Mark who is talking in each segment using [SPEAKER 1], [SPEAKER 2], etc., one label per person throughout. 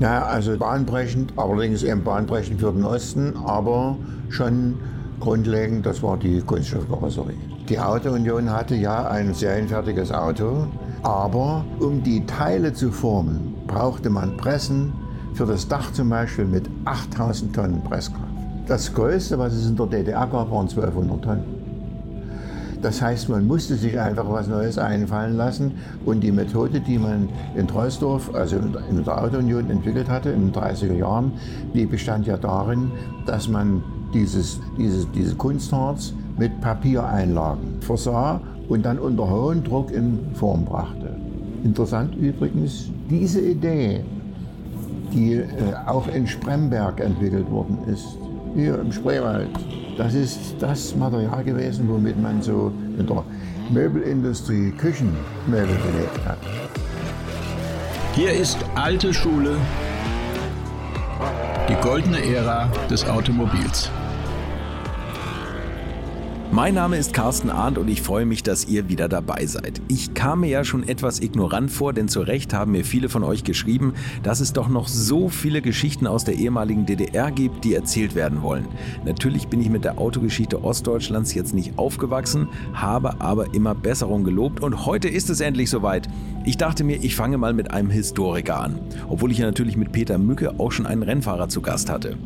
[SPEAKER 1] Ja, also bahnbrechend, allerdings eben bahnbrechend für den Osten, aber schon grundlegend, das war die Kunststoffkarosserie. Die Auto-Union hatte ja ein serienfertiges Auto, aber um die Teile zu formen, brauchte man Pressen für das Dach zum Beispiel mit 8000 Tonnen Presskraft. Das Größte, was es in der DDR gab, waren 1200 Tonnen. Das heißt, man musste sich einfach was Neues einfallen lassen. Und die Methode, die man in Troisdorf, also in der Auto-Union entwickelt hatte in den 30er Jahren, die bestand ja darin, dass man dieses, dieses, diese Kunstharz mit Papiereinlagen versah und dann unter hohem Druck in Form brachte. Interessant übrigens, diese Idee, die äh, auch in Spremberg entwickelt worden ist, hier im Spreewald, das ist das Material gewesen, womit man so in der Möbelindustrie Küchenmöbel belegt hat.
[SPEAKER 2] Hier ist alte Schule, die goldene Ära des Automobils.
[SPEAKER 3] Mein Name ist Carsten Arndt und ich freue mich, dass ihr wieder dabei seid. Ich kam mir ja schon etwas ignorant vor, denn zu Recht haben mir viele von euch geschrieben, dass es doch noch so viele Geschichten aus der ehemaligen DDR gibt, die erzählt werden wollen. Natürlich bin ich mit der Autogeschichte Ostdeutschlands jetzt nicht aufgewachsen, habe aber immer Besserung gelobt und heute ist es endlich soweit. Ich dachte mir, ich fange mal mit einem Historiker an, obwohl ich ja natürlich mit Peter Mücke auch schon einen Rennfahrer zu Gast hatte.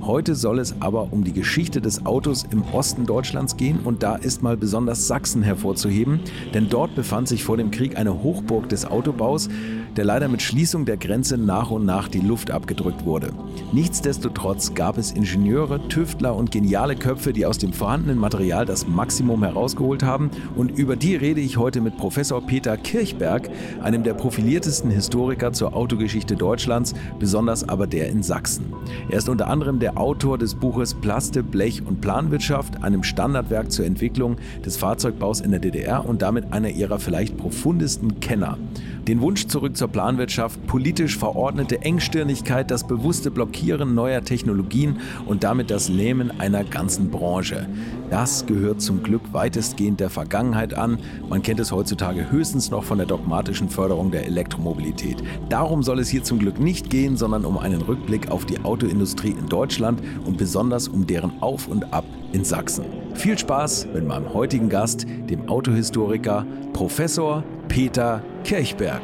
[SPEAKER 3] Heute soll es aber um die Geschichte des Autos im Osten Deutschlands gehen und da ist mal besonders Sachsen hervorzuheben, denn dort befand sich vor dem Krieg eine Hochburg des Autobaus, der leider mit Schließung der Grenze nach und nach die Luft abgedrückt wurde. Nichtsdestotrotz gab es Ingenieure, Tüftler und geniale Köpfe, die aus dem vorhandenen Material das Maximum herausgeholt haben und über die rede ich heute mit Professor Peter Kirchberg, einem der profiliertesten Historiker zur Autogeschichte Deutschlands, besonders aber der in Sachsen. Er ist unter anderem der Autor des Buches Plaste, Blech und Planwirtschaft, einem Standardwerk zur Entwicklung des Fahrzeugbaus in der DDR und damit einer ihrer vielleicht profundesten Kenner. Den Wunsch zurück zur Planwirtschaft, politisch verordnete Engstirnigkeit, das bewusste Blockieren neuer Technologien und damit das Lähmen einer ganzen Branche. Das gehört zum Glück weitestgehend der Vergangenheit an. Man kennt es heutzutage höchstens noch von der dogmatischen Förderung der Elektromobilität. Darum soll es hier zum Glück nicht gehen, sondern um einen Rückblick auf die Autoindustrie in Deutschland und besonders um deren Auf und Ab in Sachsen. Viel Spaß mit meinem heutigen Gast, dem Autohistoriker Professor Peter Kirchberg.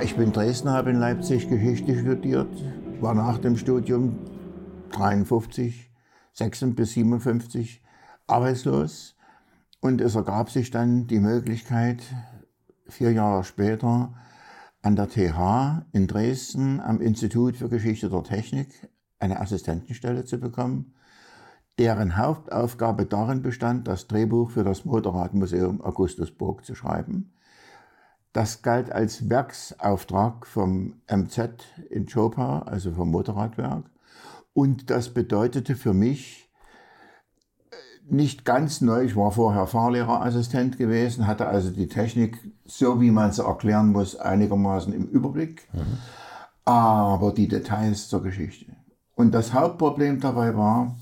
[SPEAKER 1] Ich bin Dresdner, habe in Leipzig Geschichte studiert, war nach dem Studium 53, 56 bis 57 arbeitslos und es ergab sich dann die Möglichkeit, vier Jahre später an der TH in Dresden am Institut für Geschichte der Technik eine Assistentenstelle zu bekommen deren Hauptaufgabe darin bestand, das Drehbuch für das Motorradmuseum Augustusburg zu schreiben. Das galt als Werksauftrag vom MZ in Chopin, also vom Motorradwerk. Und das bedeutete für mich äh, nicht ganz neu. Ich war vorher Fahrlehrerassistent gewesen, hatte also die Technik, so wie man sie erklären muss, einigermaßen im Überblick. Mhm. Aber die Details zur Geschichte. Und das Hauptproblem dabei war,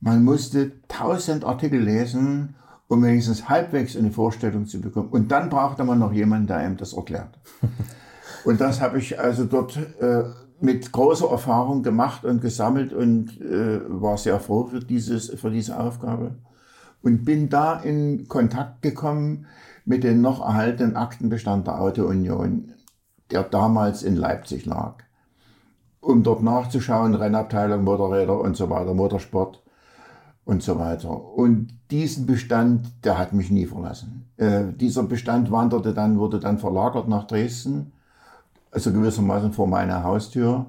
[SPEAKER 1] man musste tausend Artikel lesen, um wenigstens halbwegs eine Vorstellung zu bekommen. Und dann brauchte man noch jemanden, der einem das erklärt. Und das habe ich also dort äh, mit großer Erfahrung gemacht und gesammelt und äh, war sehr froh für, dieses, für diese Aufgabe. Und bin da in Kontakt gekommen mit dem noch erhaltenen Aktenbestand der Auto-Union, der damals in Leipzig lag. Um dort nachzuschauen, Rennabteilung, Motorräder und so weiter, Motorsport und so weiter. Und diesen Bestand, der hat mich nie verlassen. Äh, dieser Bestand wanderte dann, wurde dann verlagert nach Dresden, also gewissermaßen vor meiner Haustür.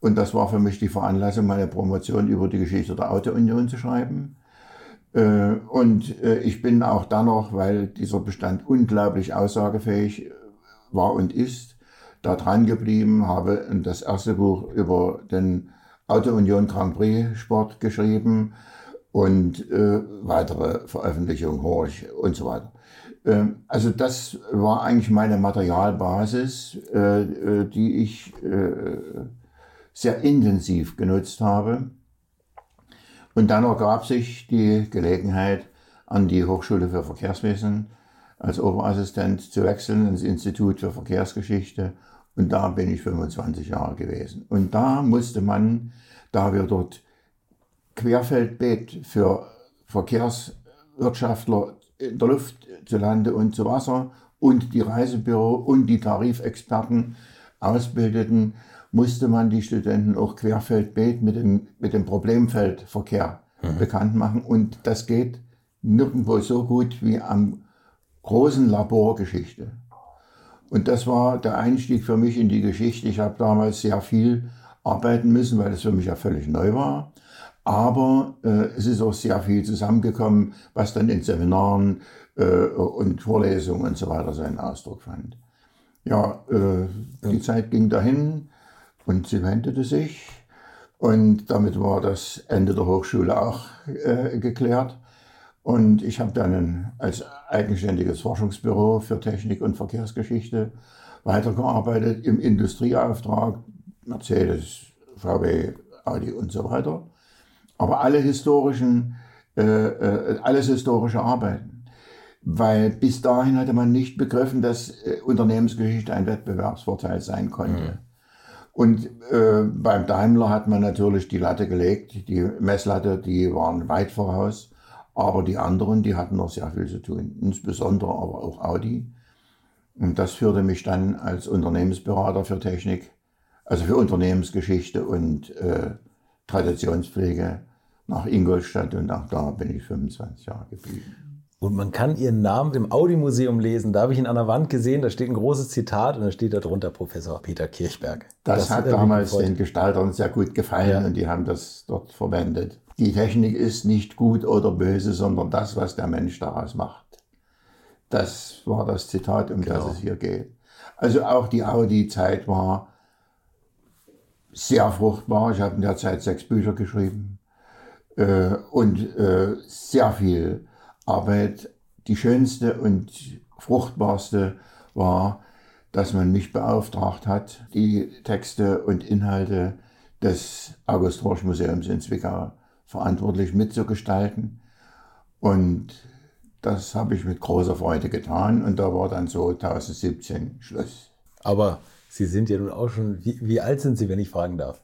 [SPEAKER 1] Und das war für mich die Veranlassung, meine Promotion über die Geschichte der Auto-Union zu schreiben. Äh, und äh, ich bin auch dann noch, weil dieser Bestand unglaublich aussagefähig war und ist, da dran geblieben, habe das erste Buch über den Auto-Union Grand Prix Sport geschrieben, und äh, weitere Veröffentlichungen, Horch und so weiter. Ähm, also das war eigentlich meine Materialbasis, äh, äh, die ich äh, sehr intensiv genutzt habe. Und dann ergab sich die Gelegenheit, an die Hochschule für Verkehrswesen als Oberassistent zu wechseln ins Institut für Verkehrsgeschichte. Und da bin ich 25 Jahre gewesen. Und da musste man, da wir dort Querfeldbeet für Verkehrswirtschaftler in der Luft, zu Lande und zu Wasser und die Reisebüro und die Tarifexperten ausbildeten, musste man die Studenten auch Querfeldbeet mit dem, mit dem Problemfeldverkehr mhm. bekannt machen. Und das geht nirgendwo so gut wie am großen Labor Geschichte. Und das war der Einstieg für mich in die Geschichte. Ich habe damals sehr viel arbeiten müssen, weil das für mich ja völlig neu war. Aber äh, es ist auch sehr viel zusammengekommen, was dann in Seminaren äh, und Vorlesungen und so weiter seinen Ausdruck fand. Ja, äh, die Zeit ging dahin und sie wendete sich. Und damit war das Ende der Hochschule auch äh, geklärt. Und ich habe dann als eigenständiges Forschungsbüro für Technik und Verkehrsgeschichte weitergearbeitet im Industrieauftrag, Mercedes, VW, Audi und so weiter. Aber alle historischen, äh, äh, alles historische Arbeiten. Weil bis dahin hatte man nicht begriffen, dass äh, Unternehmensgeschichte ein Wettbewerbsvorteil sein konnte. Mhm. Und äh, beim Daimler hat man natürlich die Latte gelegt, die Messlatte, die waren weit voraus. Aber die anderen, die hatten noch sehr viel zu tun, insbesondere aber auch Audi. Und das führte mich dann als Unternehmensberater für Technik, also für Unternehmensgeschichte und äh, Traditionspflege nach Ingolstadt und auch da bin ich 25 Jahre geblieben.
[SPEAKER 3] Und man kann ihren Namen im Audi-Museum lesen. Da habe ich ihn an der Wand gesehen, da steht ein großes Zitat und da steht darunter Professor Peter Kirchberg.
[SPEAKER 1] Das, das hat damals den Gestaltern sehr gut gefallen ja. und die haben das dort verwendet. Die Technik ist nicht gut oder böse, sondern das, was der Mensch daraus macht. Das war das Zitat, um genau. das es hier geht. Also auch die Audi-Zeit war sehr fruchtbar. Ich habe in der Zeit sechs Bücher geschrieben äh, und äh, sehr viel Arbeit. Die schönste und fruchtbarste war, dass man mich beauftragt hat, die Texte und Inhalte des August Horsch Museums in Zwickau verantwortlich mitzugestalten. Und das habe ich mit großer Freude getan und da war dann so 2017 Schluss.
[SPEAKER 3] Aber Sie sind ja nun auch schon, wie, wie alt sind Sie, wenn ich fragen darf?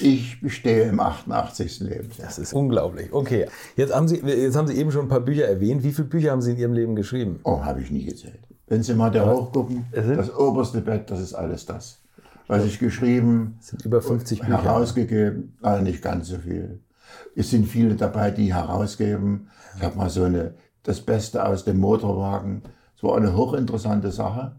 [SPEAKER 1] Ich bestehe im 88. Lebensjahr.
[SPEAKER 3] Das ist unglaublich. Okay, jetzt haben, Sie, jetzt haben Sie eben schon ein paar Bücher erwähnt. Wie viele Bücher haben Sie in Ihrem Leben geschrieben?
[SPEAKER 1] Oh, habe ich nie gezählt. Wenn Sie mal da hochgucken, das oberste Bett, das ist alles das. Was ich geschrieben,
[SPEAKER 3] das sind über 50
[SPEAKER 1] Bücher. Herausgegeben, nein, nicht ganz so viel. Es sind viele dabei, die herausgeben. Ich habe mal so eine, das Beste aus dem Motorwagen. Es war eine hochinteressante Sache.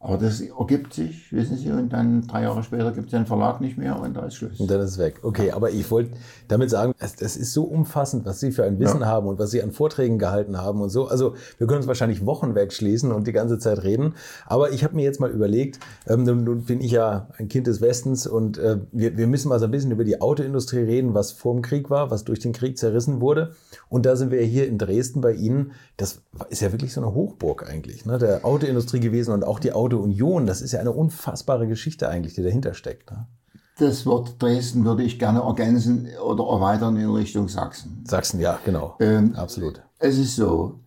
[SPEAKER 1] Aber das ergibt sich, wissen Sie, und dann drei Jahre später gibt es den Verlag nicht mehr und da ist Schluss.
[SPEAKER 3] Und dann ist es weg. Okay, aber ich wollte damit sagen, es, ist so umfassend, was Sie für ein Wissen ja. haben und was Sie an Vorträgen gehalten haben und so. Also wir können uns wahrscheinlich Wochen wegschließen und die ganze Zeit reden. Aber ich habe mir jetzt mal überlegt, ähm, nun bin ich ja ein Kind des Westens und äh, wir, wir müssen mal so ein bisschen über die Autoindustrie reden, was vor dem Krieg war, was durch den Krieg zerrissen wurde. Und da sind wir hier in Dresden bei Ihnen. Das ist ja wirklich so eine Hochburg eigentlich, ne? der Autoindustrie gewesen und auch die Auto Union, das ist ja eine unfassbare Geschichte eigentlich, die dahinter steckt. Ne?
[SPEAKER 1] Das Wort Dresden würde ich gerne ergänzen oder erweitern in Richtung Sachsen.
[SPEAKER 3] Sachsen, ja, genau. Ähm, Absolut.
[SPEAKER 1] Es ist so,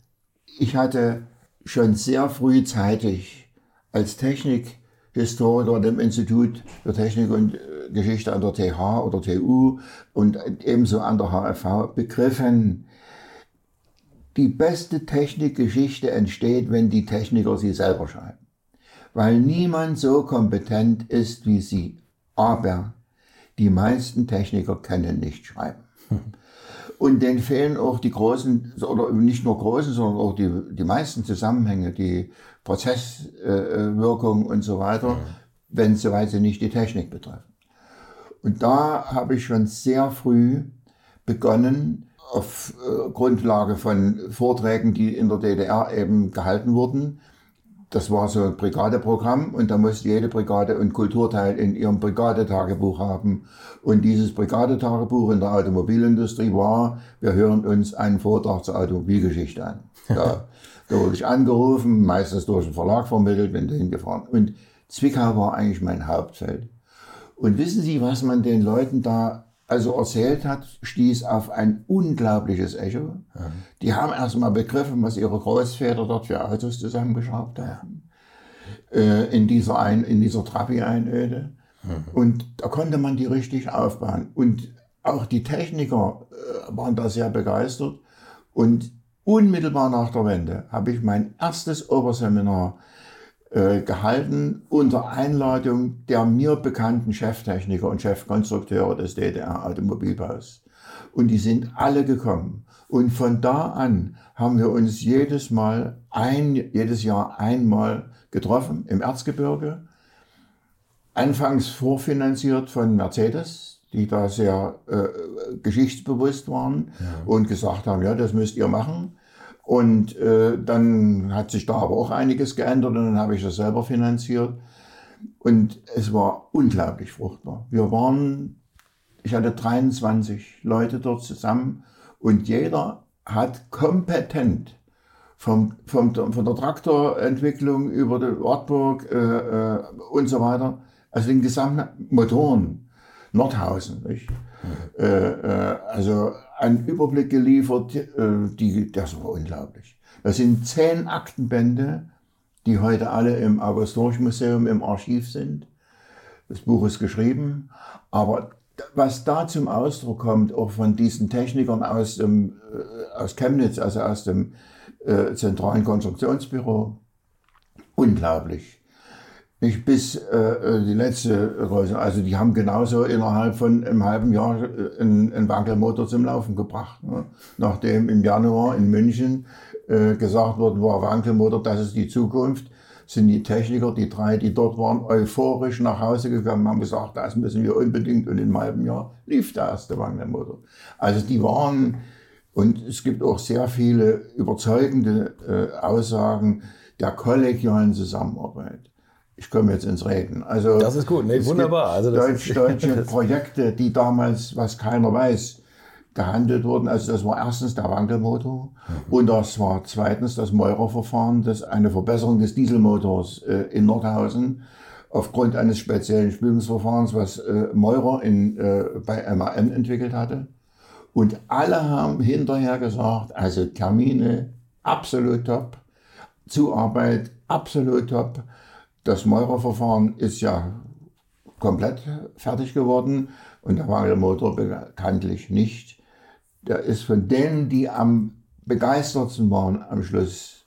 [SPEAKER 1] ich hatte schon sehr frühzeitig als Technikhistoriker dem Institut für Technik und äh, Geschichte an der TH oder TU und ebenso an der HFV begriffen, die beste Technikgeschichte entsteht, wenn die Techniker sie selber schreiben weil niemand so kompetent ist wie sie. Aber die meisten Techniker können nicht schreiben. Und denen fehlen auch die großen, oder nicht nur großen, sondern auch die, die meisten Zusammenhänge, die Prozesswirkung und so weiter, wenn soweit sie nicht die Technik betreffen. Und da habe ich schon sehr früh begonnen, auf äh, Grundlage von Vorträgen, die in der DDR eben gehalten wurden, das war so ein Brigadeprogramm und da musste jede Brigade ein Kulturteil in ihrem Brigadetagebuch haben. Und dieses Brigadetagebuch in der Automobilindustrie war, wir hören uns einen Vortrag zur Automobilgeschichte an. Da, da wurde ich angerufen, meistens durch den Verlag vermittelt, bin dahin gefahren. Und Zwickau war eigentlich mein Hauptfeld. Und wissen Sie, was man den Leuten da also erzählt hat, stieß auf ein unglaubliches Echo. Ja. Die haben erst mal begriffen, was ihre Großväter dort für Autos zusammengeschraubt haben. Äh, in dieser, ein, in dieser Trabi-Einöde. Mhm. Und da konnte man die richtig aufbauen. Und auch die Techniker äh, waren da sehr begeistert. Und unmittelbar nach der Wende habe ich mein erstes Oberseminar äh, gehalten unter Einladung der mir bekannten Cheftechniker und Chefkonstrukteure des DDR-Automobilbaus. Und die sind alle gekommen. Und von da an haben wir uns jedes Mal ein, jedes Jahr einmal getroffen im Erzgebirge. Anfangs vorfinanziert von Mercedes, die da sehr äh, geschichtsbewusst waren ja. und gesagt haben, ja, das müsst ihr machen. Und äh, dann hat sich da aber auch einiges geändert und dann habe ich das selber finanziert. Und es war unglaublich fruchtbar. Wir waren, ich hatte 23 Leute dort zusammen und jeder hat kompetent vom, vom, von der Traktorentwicklung über die Wartburg äh, äh, und so weiter, also den gesamten Motoren, Nordhausen, nicht? Mhm. Äh, äh, also einen Überblick geliefert, äh, die, das war unglaublich. Das sind zehn Aktenbände, die heute alle im August-Dorsch-Museum im Archiv sind. Das Buch ist geschrieben, aber was da zum Ausdruck kommt, auch von diesen Technikern aus, dem, äh, aus Chemnitz, also aus dem äh, zentralen Konstruktionsbüro, unglaublich. Nicht bis äh, äh, die letzte Größe. Also die haben genauso innerhalb von einem halben Jahr äh, einen, einen Wankelmotor zum Laufen gebracht. Ne? Nachdem im Januar in München äh, gesagt wurde, war Wankelmotor, das ist die Zukunft, sind die Techniker, die drei, die dort waren, euphorisch nach Hause gekommen, haben gesagt, das müssen wir unbedingt. Und in einem halben Jahr lief der erste Wankelmotor. Also die waren, und es gibt auch sehr viele überzeugende äh, Aussagen der kollegialen Zusammenarbeit ich komme jetzt ins Reden. Also
[SPEAKER 3] das ist gut, nee, wunderbar.
[SPEAKER 1] Also Deutsch, deutsche Projekte, die damals, was keiner weiß, gehandelt wurden. Also das war erstens der Wankelmotor mhm. und das war zweitens das Meurer-Verfahren, das eine Verbesserung des Dieselmotors äh, in Nordhausen aufgrund eines speziellen Spülungsverfahrens, was äh, Meurer in, äh, bei MAN entwickelt hatte. Und alle haben hinterher gesagt, also Termine absolut top, Zuarbeit absolut top. Das Meurer-Verfahren ist ja komplett fertig geworden und der Wankelmotor bekanntlich nicht. Der ist von denen, die am begeistertsten waren, am Schluss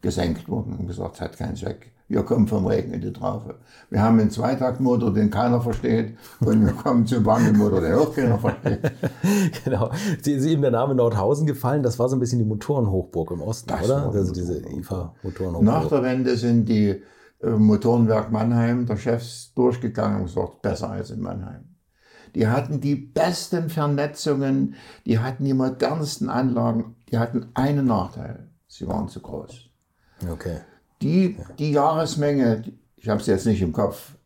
[SPEAKER 1] gesenkt worden und gesagt, es hat keinen Zweck. Wir kommen vom Regen in die Traufe. Wir haben einen Zweitaktmotor, den keiner versteht, und wir kommen zum Wankelmotor, den auch keiner versteht.
[SPEAKER 3] genau. Sie ist eben der Name Nordhausen gefallen. Das war so ein bisschen die Motorenhochburg im Osten, das oder? Also diese IFA-Motorenhochburg.
[SPEAKER 1] Nach der Wende sind die Motorenwerk Mannheim, der Chef durchgegangen und gesagt, besser als in Mannheim. Die hatten die besten Vernetzungen, die hatten die modernsten Anlagen, die hatten einen Nachteil, sie waren zu groß.
[SPEAKER 3] Okay.
[SPEAKER 1] Die, die Jahresmenge, ich habe es jetzt nicht im Kopf,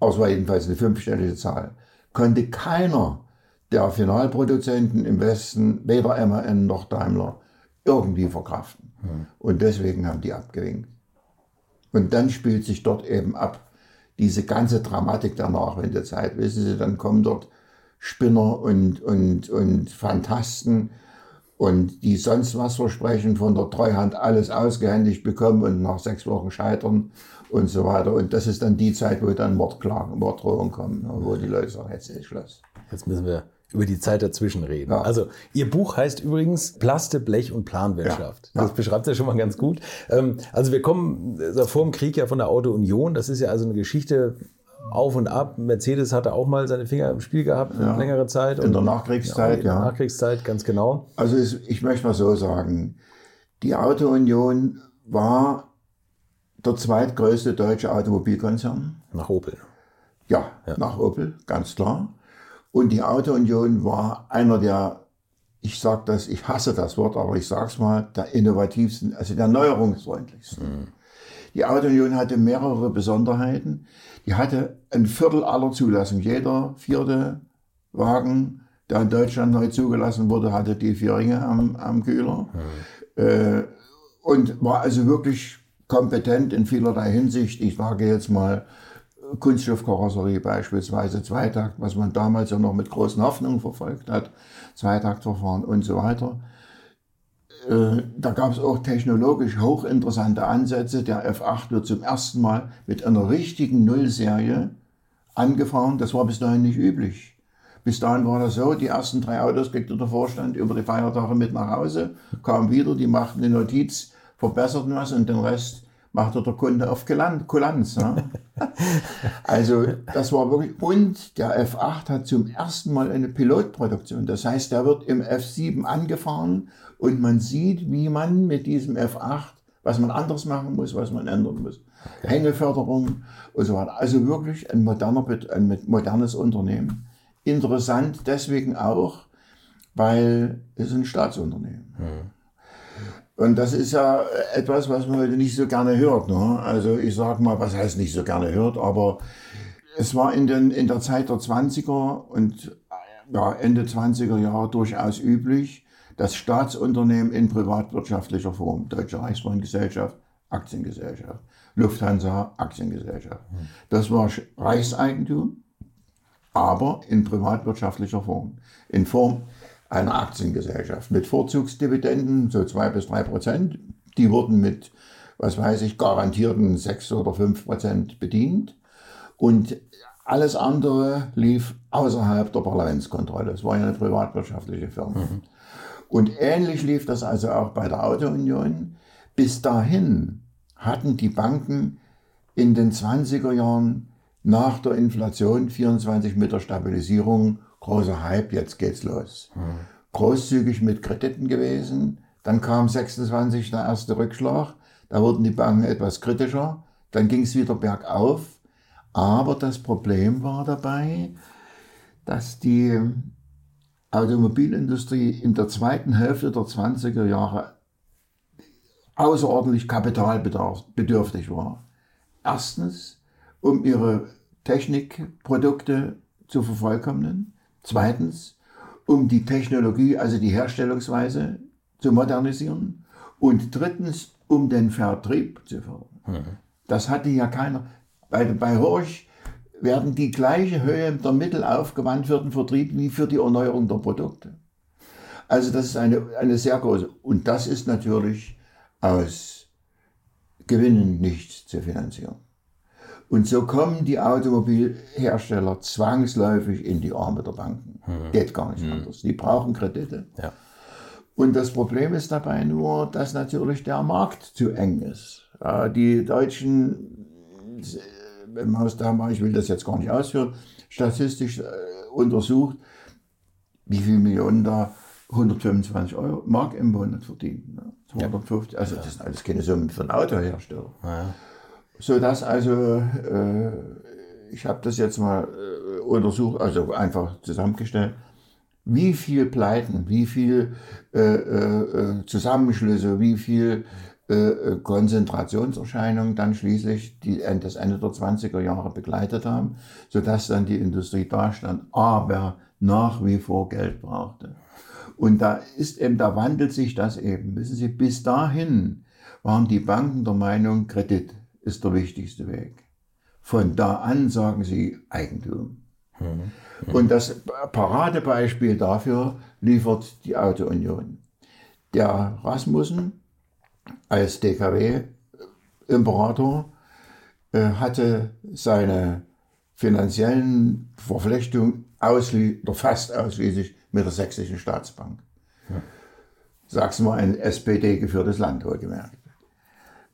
[SPEAKER 1] aber es war jedenfalls eine fünfstellige Zahl, konnte keiner der Finalproduzenten im Westen, weder MAN noch Daimler, irgendwie verkraften. Hm. Und deswegen haben die abgewinkt. Und dann spielt sich dort eben ab diese ganze Dramatik der Nachwendezeit. Wissen Sie, dann kommen dort Spinner und, und, und Fantasten und die sonst was versprechen, von der Treuhand alles ausgehändigt bekommen und nach sechs Wochen scheitern und so weiter. Und das ist dann die Zeit, wo dann Mordklagen, Morddrohungen kommen, wo die Leute sagen, jetzt ist Schluss.
[SPEAKER 3] Jetzt müssen wir über die Zeit dazwischen reden. Ja. Also Ihr Buch heißt übrigens Plaste, Blech und Planwirtschaft. Ja. Das beschreibt ja schon mal ganz gut. Ähm, also wir kommen also vor dem Krieg ja von der Auto Union. Das ist ja also eine Geschichte auf und ab. Mercedes hatte auch mal seine Finger im Spiel gehabt, ja. längere Zeit.
[SPEAKER 1] In der Nachkriegszeit, ja.
[SPEAKER 3] In der Nachkriegszeit, ganz genau.
[SPEAKER 1] Also ich möchte mal so sagen, die Auto Union war der zweitgrößte deutsche Automobilkonzern.
[SPEAKER 3] Nach Opel.
[SPEAKER 1] Ja, ja, nach Opel, ganz klar. Und die Auto-Union war einer der, ich sage das, ich hasse das Wort, aber ich sage es mal, der innovativsten, also der neuerungsfreundlichsten. Mhm. Die Auto-Union hatte mehrere Besonderheiten. Die hatte ein Viertel aller Zulassungen. Jeder vierte Wagen, der in Deutschland neu zugelassen wurde, hatte die vier Ringe am, am Kühler. Mhm. Äh, und war also wirklich kompetent in vielerlei Hinsicht. Ich sage jetzt mal, Kunststoffkarosserie beispielsweise, Zweitakt, was man damals ja noch mit großen Hoffnungen verfolgt hat, Zweitaktverfahren und so weiter. Äh, da gab es auch technologisch hochinteressante Ansätze. Der F8 wird zum ersten Mal mit einer richtigen Nullserie angefahren. Das war bis dahin nicht üblich. Bis dahin war das so, die ersten drei Autos kriegte der Vorstand über die Feiertage mit nach Hause, kamen wieder, die machten eine Notiz, verbesserten was und den Rest machte der Kunde auf Kulanz. Ne? also das war wirklich, und der F8 hat zum ersten Mal eine Pilotproduktion. Das heißt, der wird im F7 angefahren und man sieht, wie man mit diesem F8, was man anders machen muss, was man ändern muss. Okay. Hängeförderung und so weiter. Also wirklich ein, moderner, ein modernes Unternehmen. Interessant deswegen auch, weil es ein Staatsunternehmen. Hm. Und das ist ja etwas, was man heute nicht so gerne hört. Ne? Also ich sage mal, was heißt nicht so gerne hört, aber es war in, den, in der Zeit der 20er und ja, Ende 20er Jahre durchaus üblich, dass Staatsunternehmen in privatwirtschaftlicher Form, Deutsche Reichsbahngesellschaft, Aktiengesellschaft, Lufthansa, Aktiengesellschaft. Das war Reichseigentum, aber in privatwirtschaftlicher Form. In Form einer Aktiengesellschaft mit Vorzugsdividenden, so zwei bis drei Prozent. Die wurden mit, was weiß ich, garantierten sechs oder fünf Prozent bedient. Und alles andere lief außerhalb der Parlamentskontrolle. Es war ja eine privatwirtschaftliche Firma. Mhm. Und ähnlich lief das also auch bei der Autounion. Bis dahin hatten die Banken in den 20er Jahren nach der Inflation 24 mit der Stabilisierung großer Hype, jetzt geht's los. Mhm. Großzügig mit Krediten gewesen, dann kam 26 der erste Rückschlag, da wurden die Banken etwas kritischer, dann ging es wieder bergauf, aber das Problem war dabei, dass die Automobilindustrie in der zweiten Hälfte der 20er Jahre außerordentlich kapitalbedürftig war. Erstens, um ihre Technikprodukte zu vervollkommnen. Zweitens, um die Technologie, also die Herstellungsweise zu modernisieren. Und drittens, um den Vertrieb zu fördern. Mhm. Das hatte ja keiner. Bei, bei Horch werden die gleiche Höhe der Mittel aufgewandt für den Vertrieb wie für die Erneuerung der Produkte. Also das ist eine, eine sehr große. Und das ist natürlich aus Gewinnen nicht zu finanzieren. Und so kommen die Automobilhersteller zwangsläufig in die Arme der Banken. Mhm. Geht gar nicht mhm. anders. Die brauchen Kredite. Ja. Und das Problem ist dabei nur, dass natürlich der Markt zu eng ist. Die Deutschen, wenn man es da mal, ich will das jetzt gar nicht ausführen, statistisch äh, untersucht, wie viele Millionen da 125 Euro Mark im Monat verdienen. 250, also das sind alles keine Summen für einen Autohersteller. Ja so dass also äh, ich habe das jetzt mal äh, untersucht, also einfach zusammengestellt, wie viel Pleiten, wie viel äh, äh, Zusammenschlüsse, wie viel äh, äh, Konzentrationserscheinungen dann schließlich die, das Ende der 20er Jahre begleitet haben, sodass dann die Industrie dastand, aber nach wie vor Geld brauchte. Und da ist eben, da wandelt sich das eben. Wissen Sie, bis dahin waren die Banken der Meinung, Kredit ist der wichtigste Weg. Von da an sagen sie Eigentum. Mhm. Und das Paradebeispiel dafür liefert die Auto-Union. Der Rasmussen als DKW-Imperator äh, hatte seine finanziellen Verflechtungen ausschli oder fast ausschließlich mit der Sächsischen Staatsbank. Ja. Sachsen war ein SPD-geführtes Land, wohlgemerkt.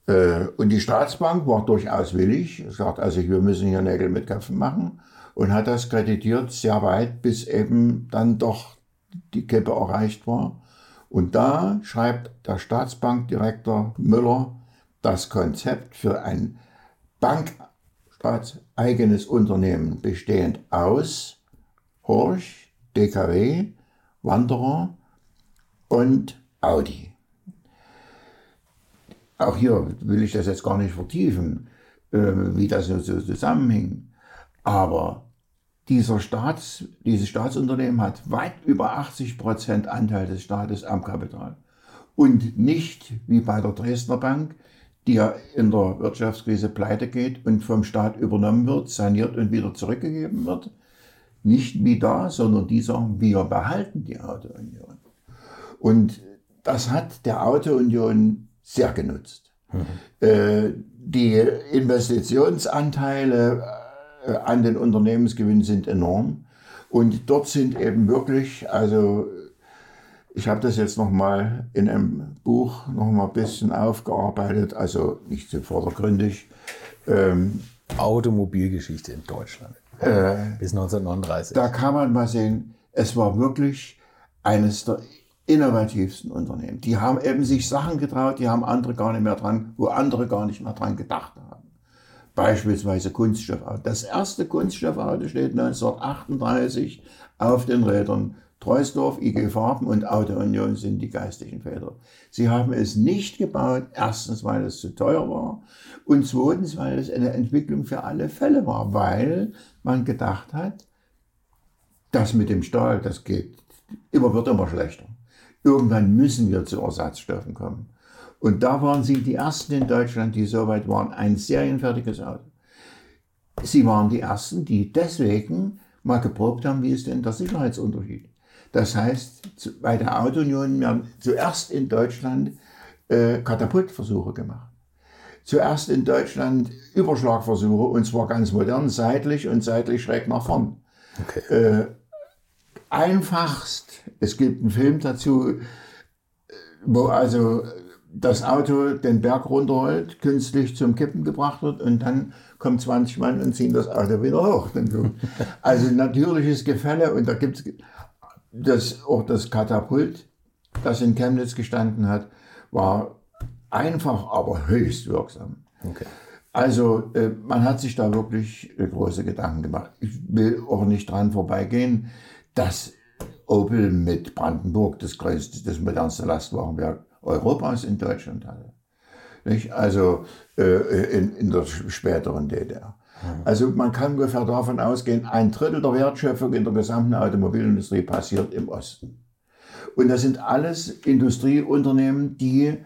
[SPEAKER 1] Äh, und die Staatsbank war durchaus willig, sagt also, wir müssen hier Nägel mit Köpfen machen und hat das kreditiert sehr weit, bis eben dann doch die Kippe erreicht war. Und da schreibt der Staatsbankdirektor Müller das Konzept für ein bankstaatseigenes Unternehmen bestehend aus Horch, DKW, Wanderer und Audi. Auch hier will ich das jetzt gar nicht vertiefen, äh, wie das so zusammenhing. Aber dieser Staats, dieses Staatsunternehmen hat weit über 80 Prozent Anteil des Staates am Kapital. Und nicht wie bei der Dresdner Bank, die ja in der Wirtschaftskrise pleite geht und vom Staat übernommen wird, saniert und wieder zurückgegeben wird. Nicht wie da, sondern die sagen, wir behalten die Autounion. Und das hat der Autounion sehr genutzt. Mhm. Äh, die Investitionsanteile äh, an den Unternehmensgewinn sind enorm. Und dort sind eben wirklich, also ich habe das jetzt nochmal in einem Buch nochmal ein bisschen aufgearbeitet, also nicht so vordergründig.
[SPEAKER 3] Ähm, Automobilgeschichte in Deutschland äh, bis 1939.
[SPEAKER 1] Da kann man mal sehen, es war wirklich eines der innovativsten Unternehmen. Die haben eben sich Sachen getraut, die haben andere gar nicht mehr dran, wo andere gar nicht mehr dran gedacht haben. Beispielsweise Kunststoffauto. Das erste Kunststoffauto steht 1938 auf den Rädern. Treusdorf, IG Farben und Auto Union sind die geistigen Väter. Sie haben es nicht gebaut, erstens, weil es zu teuer war und zweitens, weil es eine Entwicklung für alle Fälle war, weil man gedacht hat, das mit dem Stahl, das geht immer, wird immer schlechter. Irgendwann müssen wir zu Ersatzstoffen kommen. Und da waren sie die Ersten in Deutschland, die so weit waren, ein serienfertiges Auto. Sie waren die Ersten, die deswegen mal geprobt haben, wie ist denn der Sicherheitsunterschied. Das heißt, bei der Autounion werden zuerst in Deutschland äh, Katapultversuche gemacht. Zuerst in Deutschland Überschlagversuche und zwar ganz modern, seitlich und seitlich schräg nach vorn. Okay. Äh, einfachst, es gibt einen Film dazu, wo also das Auto den Berg runterrollt, künstlich zum Kippen gebracht wird und dann kommen 20 Mann und ziehen das Auto wieder hoch. Also natürliches Gefälle und da gibt es das, auch das Katapult, das in Chemnitz gestanden hat, war einfach, aber höchst wirksam. Okay. Also äh, man hat sich da wirklich äh, große Gedanken gemacht. Ich will auch nicht dran vorbeigehen, dass Opel mit Brandenburg das größte, das modernste Lastwagenwerk Europas in Deutschland hatte. Nicht? Also äh, in, in der späteren DDR. Mhm. Also man kann ungefähr davon ausgehen, ein Drittel der Wertschöpfung in der gesamten Automobilindustrie passiert im Osten. Und das sind alles Industrieunternehmen, die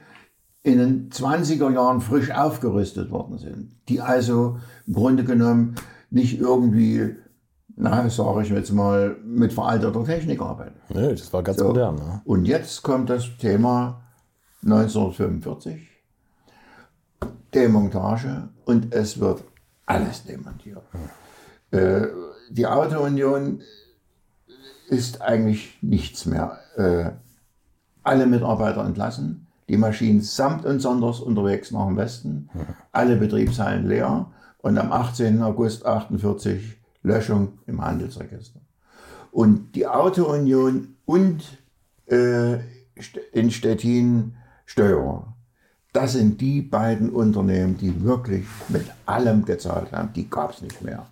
[SPEAKER 1] in den 20er Jahren frisch aufgerüstet worden sind, die also im Grunde genommen nicht irgendwie, na, sage ich jetzt mal, mit veralteter Technik arbeiten.
[SPEAKER 3] Nee, das war ganz so. modern. Ne?
[SPEAKER 1] Und jetzt kommt das Thema 1945, Demontage und es wird alles demontiert. Äh, die Autounion ist eigentlich nichts mehr. Äh, alle Mitarbeiter entlassen, die Maschinen samt und sonders unterwegs nach dem Westen, alle Betriebshallen leer und am 18. August 1948 Löschung im Handelsregister. Und die Autounion und äh, in Stettin Steuerer das sind die beiden Unternehmen, die wirklich mit allem gezahlt haben. Die gab es nicht mehr.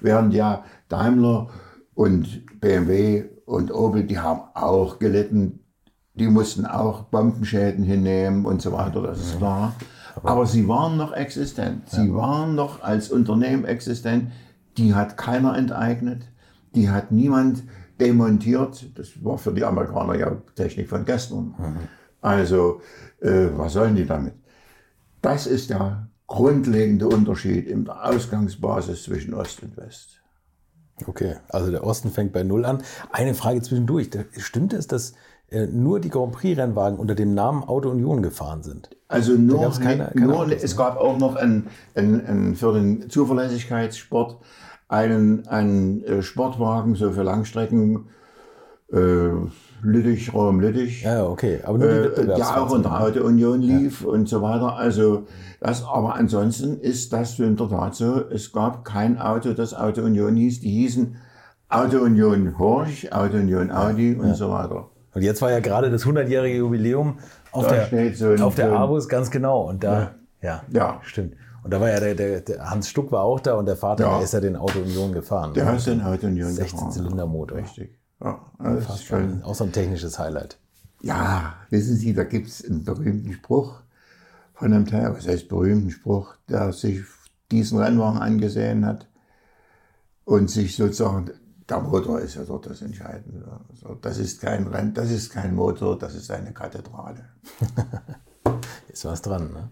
[SPEAKER 1] Während ja Daimler und BMW und Opel, die haben auch gelitten. Die mussten auch Bombenschäden hinnehmen und so weiter, das ist klar. Aber sie waren noch existent. Sie waren noch als Unternehmen existent. Die hat keiner enteignet. Die hat niemand demontiert. Das war für die Amerikaner ja Technik von gestern. Mhm. Also, äh, was sollen die damit? Das ist der grundlegende Unterschied in der Ausgangsbasis zwischen Ost und West.
[SPEAKER 3] Okay, also der Osten fängt bei Null an. Eine Frage zwischendurch. Stimmt es, dass nur die Grand Prix-Rennwagen unter dem Namen Auto Union gefahren sind?
[SPEAKER 1] Also nur, keine, keine nur es gab auch noch ein, ein, ein, für den Zuverlässigkeitssport einen, einen äh, Sportwagen, so für Langstrecken, äh, Lüttich, Rom Lüttich.
[SPEAKER 3] Ja, okay. Aber nur die
[SPEAKER 1] äh, der auch unter Auto Union lief ja. und so weiter. Also das, aber ansonsten ist das in der Tat so. Es gab kein Auto, das Auto Union hieß. Die hießen Auto Union Horch, Auto Union Audi ja. und so weiter.
[SPEAKER 3] Und jetzt war ja gerade das 100-jährige Jubiläum auf da der, so auf der Abus, ganz genau. Und da, ja, ja, ja. stimmt. Und da war ja der, der, der, Hans Stuck war auch da und der Vater, ja. der ist ja den Auto Union gefahren.
[SPEAKER 1] Der ist den Auto Union
[SPEAKER 3] 16 Zylindermotor.
[SPEAKER 1] Richtig.
[SPEAKER 3] Ja, das ist schön. Auch so ein technisches Highlight.
[SPEAKER 1] Ja, wissen Sie, da gibt es einen berühmten Spruch von einem Teil, was heißt berühmten Spruch, der sich diesen Rennwagen angesehen hat und sich sozusagen, der Motor ist ja dort das Entscheidende. Also das ist kein Renn, das ist kein Motor, das ist eine Kathedrale.
[SPEAKER 3] ist was dran, ne?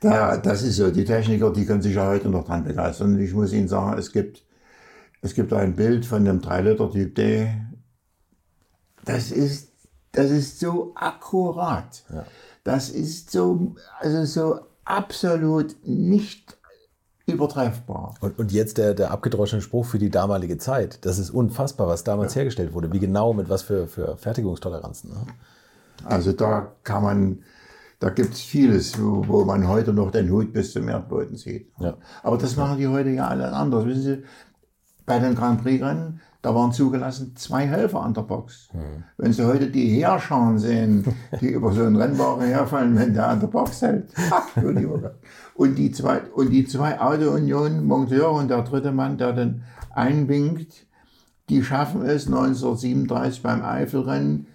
[SPEAKER 1] Da, das ist so. Die Techniker, die können sich ja heute noch dran begeistern. Und ich muss Ihnen sagen, es gibt, es gibt ein Bild von einem 3-Liter-Typ D. Das ist, das ist so akkurat.
[SPEAKER 3] Ja.
[SPEAKER 1] Das ist so, also so absolut nicht übertreffbar.
[SPEAKER 3] Und, und jetzt der, der abgedroschene Spruch für die damalige Zeit. Das ist unfassbar, was damals hergestellt wurde. Wie genau, mit was für, für Fertigungstoleranzen. Ne?
[SPEAKER 1] Also da kann man, da gibt es vieles, wo, wo man heute noch den Hut bis zum Erdboden sieht.
[SPEAKER 3] Ja.
[SPEAKER 1] Aber das machen die heute ja alle anders. Wissen Sie, bei den Grand Prix-Rennen, da waren zugelassen zwei Helfer an der Box. Wenn Sie heute die Heerscharen sehen, die über so einen Rennwagen herfallen, wenn der an der Box hält. Und die zwei, und die zwei Auto-Union-Monteure und der dritte Mann, der dann einwinkt, die schaffen es 1937 beim Eifelrennen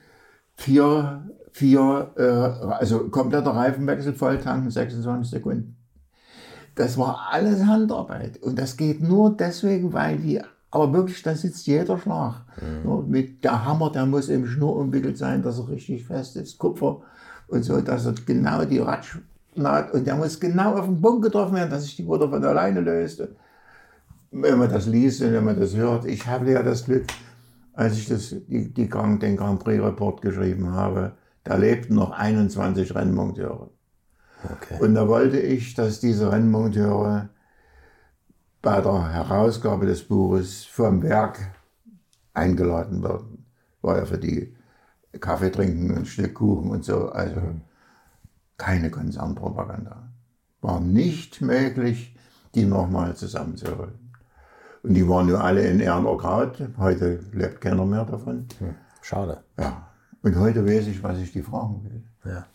[SPEAKER 1] vier, vier äh, also kompletter Reifenwechsel, Volltanken, 26 Sekunden. Das war alles Handarbeit. Und das geht nur deswegen, weil die, aber wirklich, da sitzt jeder Schlag. Nur mit der Hammer, der muss im Schnur umwickelt sein, dass er richtig fest ist. Kupfer und so, dass er genau die Ratschnaht, und der muss genau auf den Punkt getroffen werden, dass sich die Ruder von alleine löst. Wenn man das liest und wenn man das hört, ich habe ja das Glück, als ich das, die, die Grand, den Grand Prix Report geschrieben habe, da lebten noch 21 Rennmonteure.
[SPEAKER 3] Okay.
[SPEAKER 1] Und da wollte ich, dass diese Rennmonteure bei der Herausgabe des Buches vom Werk eingeladen werden. War ja für die Kaffee trinken, ein Stück Kuchen und so. Also keine Konzernpropaganda. War nicht möglich, die nochmal zusammenzuholen. Und die waren ja alle in Ehrenorkraut. Heute lebt keiner mehr davon.
[SPEAKER 3] Schade.
[SPEAKER 1] Ja. Und heute weiß ich, was ich die fragen will.
[SPEAKER 3] Ja.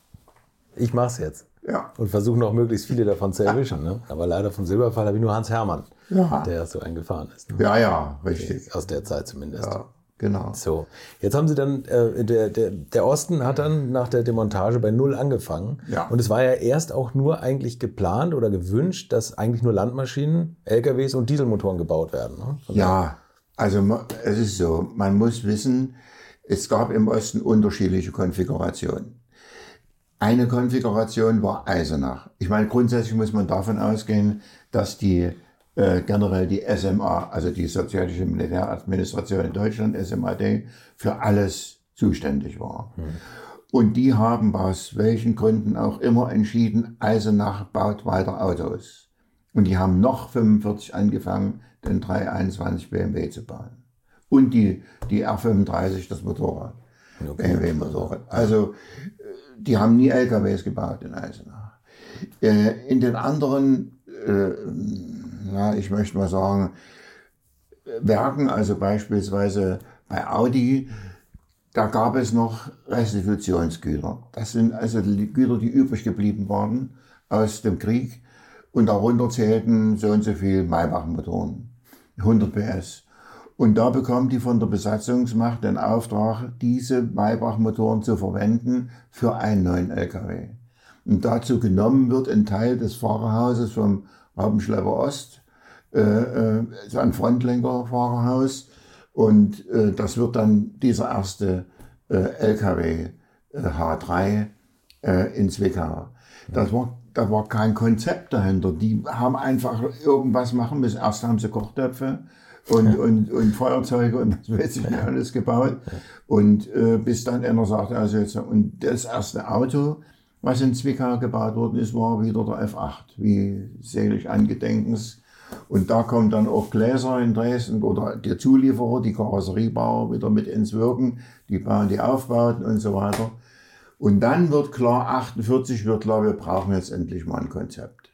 [SPEAKER 3] Ich mach's jetzt.
[SPEAKER 1] Ja.
[SPEAKER 3] Und versuche noch möglichst viele davon zu erwischen. Ne? Aber leider vom Silberfall habe ich nur Hans Hermann,
[SPEAKER 1] Ja.
[SPEAKER 3] der so einen gefahren ist. Ne?
[SPEAKER 1] Ja, ja, richtig.
[SPEAKER 3] Aus der Zeit zumindest.
[SPEAKER 1] Ja, genau.
[SPEAKER 3] So, jetzt haben Sie dann, äh, der, der, der Osten hat dann nach der Demontage bei Null angefangen.
[SPEAKER 1] Ja.
[SPEAKER 3] Und es war ja erst auch nur eigentlich geplant oder gewünscht, dass eigentlich nur Landmaschinen, LKWs und Dieselmotoren gebaut werden. Ne?
[SPEAKER 1] Ja, also es ist so, man muss wissen, es gab im Osten unterschiedliche Konfigurationen. Eine Konfiguration war Eisenach. Ich meine, grundsätzlich muss man davon ausgehen, dass die äh, generell die SMA, also die Sowjetische Militäradministration in Deutschland, SMAD, für alles zuständig war. Und die haben aus welchen Gründen auch immer entschieden, Eisenach baut weiter Autos. Und die haben noch 45 angefangen, den 321 BMW zu bauen. Und die, die R35, das Motorrad. BMW-Motorrad. Also, die haben nie LKWs gebaut in Eisenach. Äh, In den anderen, äh, na, ich möchte mal sagen, Werken, also beispielsweise bei Audi, da gab es noch Restitutionsgüter. Das sind also die Güter, die übrig geblieben waren aus dem Krieg. Und darunter zählten so und so viel Maybach-Motoren, 100 PS. Und da bekommen die von der Besatzungsmacht den Auftrag, diese Maybach-Motoren zu verwenden für einen neuen LKW. Und dazu genommen wird ein Teil des Fahrerhauses vom Rabenschlepper Ost, äh, äh, so ein Frontlenkerfahrerhaus. Und äh, das wird dann dieser erste äh, LKW äh, H3 äh, in Zwickau. Das war, da war kein Konzept dahinter. Die haben einfach irgendwas machen müssen. Erst haben sie Kochtöpfe und, und, und Feuerzeuge und das weiß ich nicht alles gebaut. Und äh, bis dann einer sagte, also jetzt, und das erste Auto, was in Zwickau gebaut worden ist, war wieder der F8, wie selig angedenkens. Und da kommen dann auch Gläser in Dresden oder der Zulieferer, die Karosseriebauer wieder mit ins Wirken, die bauen die Aufbauten und so weiter. Und dann wird klar, 48 wird klar, wir brauchen jetzt endlich mal ein Konzept.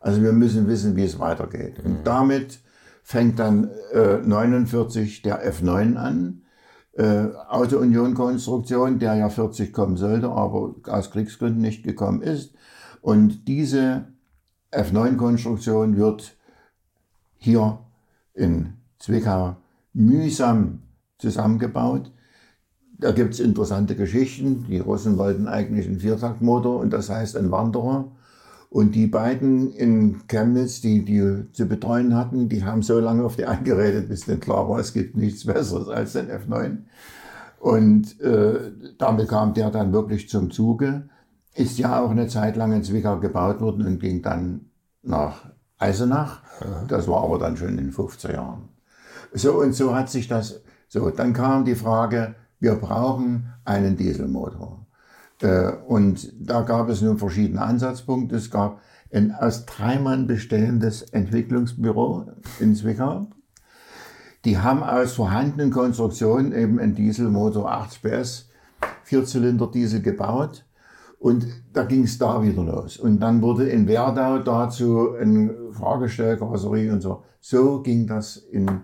[SPEAKER 1] Also wir müssen wissen, wie es weitergeht. Und damit fängt dann äh, 49 der F9 an, äh, Auto-Union-Konstruktion, der ja 40 kommen sollte, aber aus Kriegsgründen nicht gekommen ist. Und diese F9-Konstruktion wird hier in Zwickau mühsam zusammengebaut. Da gibt es interessante Geschichten. Die Russen wollten eigentlich einen Viertaktmotor und das heißt ein Wanderer. Und die beiden in Chemnitz, die die zu betreuen hatten, die haben so lange auf die eingeredet, bis dann klar war, es gibt nichts Besseres als den F9. Und äh, damit kam der dann wirklich zum Zuge. ist ja auch eine Zeit lang in Zwickau gebaut worden und ging dann nach Eisenach. Das war aber dann schon in den 50er Jahren. So und so hat sich das, so, dann kam die Frage, wir brauchen einen Dieselmotor. Äh, und da gab es nun verschiedene Ansatzpunkte. Es gab ein aus drei Mann bestehendes Entwicklungsbüro in Zwickau. Die haben aus vorhandenen Konstruktionen eben einen Dieselmotor 80 PS, Vierzylinder Diesel gebaut. Und da ging es da wieder los. Und dann wurde in Werdau dazu ein Fahrgestellkarosserie und so. So ging das in,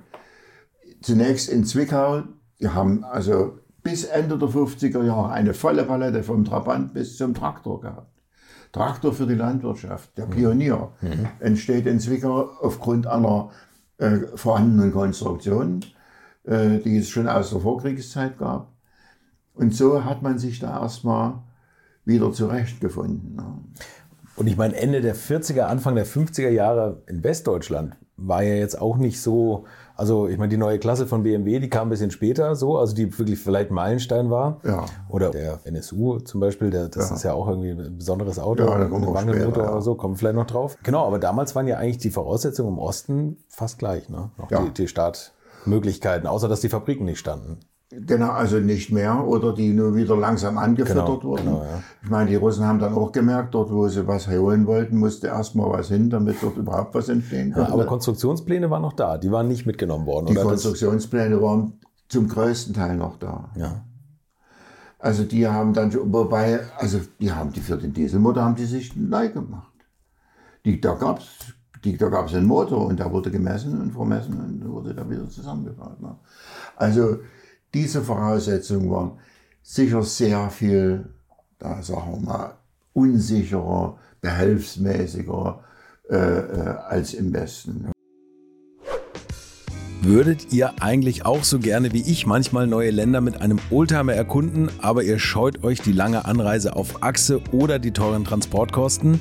[SPEAKER 1] zunächst in Zwickau. Die haben also bis Ende der 50er Jahre eine volle Palette vom Trabant bis zum Traktor gehabt. Traktor für die Landwirtschaft, der Pionier, mhm. entsteht in Zwickau aufgrund einer äh, vorhandenen Konstruktion, äh, die es schon aus der Vorkriegszeit gab. Und so hat man sich da erstmal wieder zurechtgefunden. Ne?
[SPEAKER 3] Und ich meine, Ende der 40er, Anfang der 50er Jahre in Westdeutschland war ja jetzt auch nicht so, also ich meine, die neue Klasse von BMW, die kam ein bisschen später so, also die wirklich vielleicht Meilenstein war.
[SPEAKER 1] Ja.
[SPEAKER 3] Oder der NSU zum Beispiel, der, das ja. ist ja auch irgendwie ein besonderes Auto,
[SPEAKER 1] ja,
[SPEAKER 3] ein Wandelmotor ja. oder so, kommen vielleicht noch drauf. Genau, aber damals waren ja eigentlich die Voraussetzungen im Osten fast gleich, ne? Noch ja. die, die Startmöglichkeiten, außer dass die Fabriken nicht standen.
[SPEAKER 1] Genau, also nicht mehr oder die nur wieder langsam angefüttert genau, wurden. Genau, ja. Ich meine, die Russen haben dann auch gemerkt, dort wo sie was holen wollten, musste erstmal was hin, damit dort überhaupt was entstehen konnte.
[SPEAKER 3] Ja, aber Konstruktionspläne waren noch da, die waren nicht mitgenommen worden.
[SPEAKER 1] Die oder? Konstruktionspläne waren zum größten Teil noch da.
[SPEAKER 3] Ja.
[SPEAKER 1] Also die haben dann, wobei, also die haben die für den Dieselmotor haben die sich neu gemacht. Die, da gab es die, da einen Motor und der wurde gemessen und vermessen und wurde da wieder zusammengebaut. Ne? Also diese Voraussetzungen waren sicher sehr viel, da sagen wir mal, unsicherer, behelfsmäßiger äh, äh, als im Westen.
[SPEAKER 3] Würdet ihr eigentlich auch so gerne wie ich manchmal neue Länder mit einem Oldtimer erkunden, aber ihr scheut euch die lange Anreise auf Achse oder die teuren Transportkosten?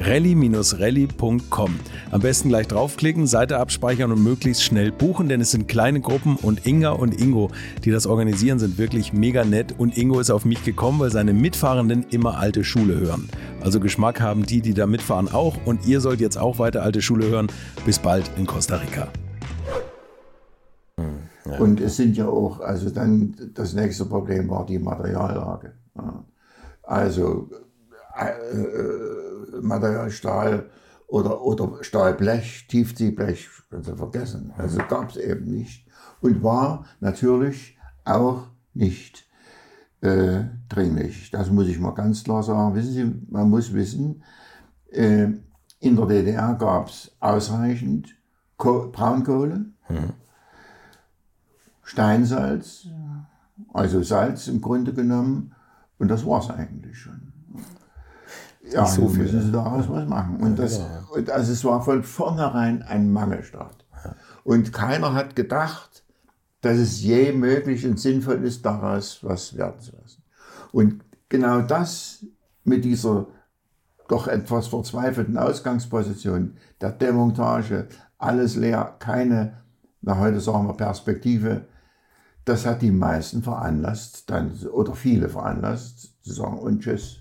[SPEAKER 3] rally-rally.com. Am besten gleich draufklicken, Seite abspeichern und möglichst schnell buchen, denn es sind kleine Gruppen und Inga und Ingo, die das organisieren, sind wirklich mega nett und Ingo ist auf mich gekommen, weil seine Mitfahrenden immer alte Schule hören. Also Geschmack haben die, die da mitfahren auch und ihr sollt jetzt auch weiter alte Schule hören. Bis bald in Costa Rica.
[SPEAKER 1] Und es sind ja auch, also dann das nächste Problem war die Materiallage. Also äh, äh Material Stahl oder, oder Stahlblech, Tiefziehblech, können Sie vergessen. Also gab es eben nicht. Und war natürlich auch nicht äh, dringlich. Das muss ich mal ganz klar sagen. Wissen Sie, man muss wissen, äh, in der DDR gab es ausreichend Ko Braunkohle, hm. Steinsalz, also Salz im Grunde genommen. Und das war es eigentlich schon ja, so viel. müssen sie daraus was machen. Und, das, genau. und also es war von vornherein ein Mangelstaat. Und keiner hat gedacht, dass es je möglich und sinnvoll ist, daraus was werden zu lassen. Und genau das mit dieser doch etwas verzweifelten Ausgangsposition der Demontage, alles leer, keine, na heute sagen wir Perspektive, das hat die meisten veranlasst, dann, oder viele veranlasst, zu sagen und tschüss.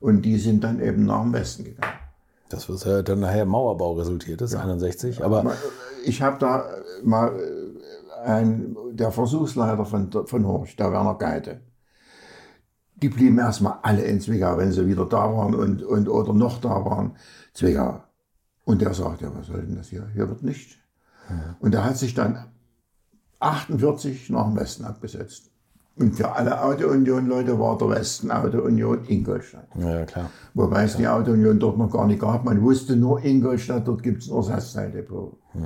[SPEAKER 1] Und die sind dann eben nach dem Westen gegangen.
[SPEAKER 3] Das was ja dann nachher Mauerbau resultiert ist, ja. 61. Aber
[SPEAKER 1] ich habe da mal ein, der Versuchsleiter von, von Horch, der Werner Geite, die blieben erstmal alle in Zwickau, wenn sie wieder da waren und, und oder noch da waren, Zwickau. Und der sagte, ja, was soll denn das hier? Hier wird nichts. Ja. Und er hat sich dann 48 nach dem Westen abgesetzt. Und für alle Auto-Union-Leute war der Westen Auto-Union Ingolstadt.
[SPEAKER 3] Ja, klar.
[SPEAKER 1] Wobei es die Auto-Union dort noch gar nicht gab. Man wusste nur Ingolstadt, dort gibt es ein Ersatzteildepot. Ja.